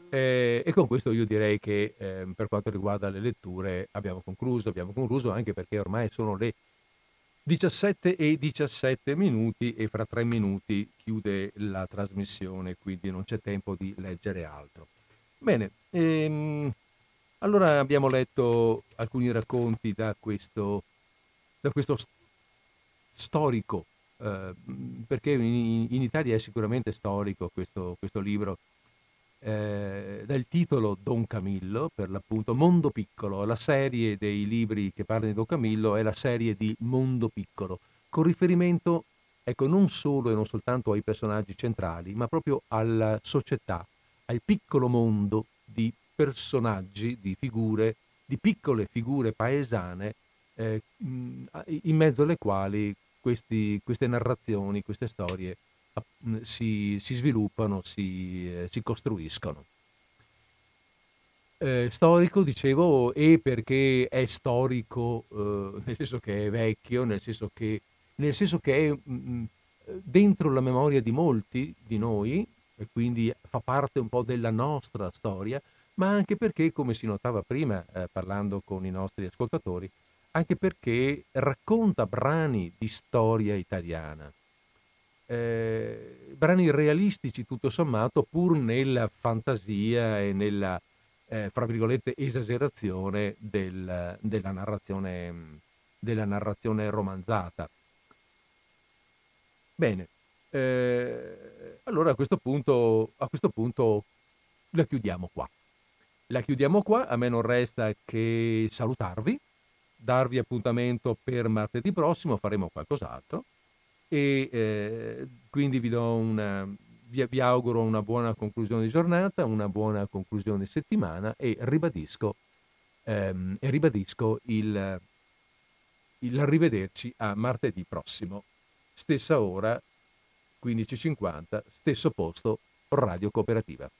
eh, e con questo io direi che eh, per quanto riguarda le letture abbiamo concluso, abbiamo concluso anche perché ormai sono le 17 e 17 minuti e fra tre minuti chiude la trasmissione, quindi non c'è tempo di leggere altro. Bene, ehm, allora abbiamo letto alcuni racconti da questo, da questo storico, eh, perché in, in, Italia è sicuramente storico questo, questo libro, eh, dal titolo Don Camillo, per l'appunto Mondo Piccolo, la serie dei libri che parlano di Don Camillo è la serie di Mondo Piccolo, con riferimento ecco, non solo e non soltanto ai personaggi centrali, ma proprio alla società, al piccolo mondo di personaggi, di figure, di piccole figure paesane eh, in mezzo alle quali questi, queste narrazioni, queste storie si, si sviluppano, si, eh, si costruiscono. Eh, storico, dicevo, e perché è storico, eh, nel senso che è vecchio, nel senso che, nel senso che è mh, dentro la memoria di molti di noi, e quindi fa parte un po' della nostra storia, ma anche perché, come si notava prima eh, parlando con i nostri ascoltatori, anche perché racconta brani di storia italiana eh, brani realistici tutto sommato, pur nella fantasia e nella, eh, fra virgolette, esagerazione del, della, narrazione, della narrazione romanzata. Bene, eh, allora a questo, punto, a questo punto la chiudiamo qua. La chiudiamo qua, a me non resta che salutarvi, darvi appuntamento per martedì prossimo, faremo qualcos'altro e eh, quindi vi, una, vi, vi, auguro una buona conclusione di giornata, una buona conclusione di settimana e ribadisco, ehm, e ribadisco il, il arrivederci a martedì prossimo, stessa ora, 15.50, stesso posto, Radio Cooperativa.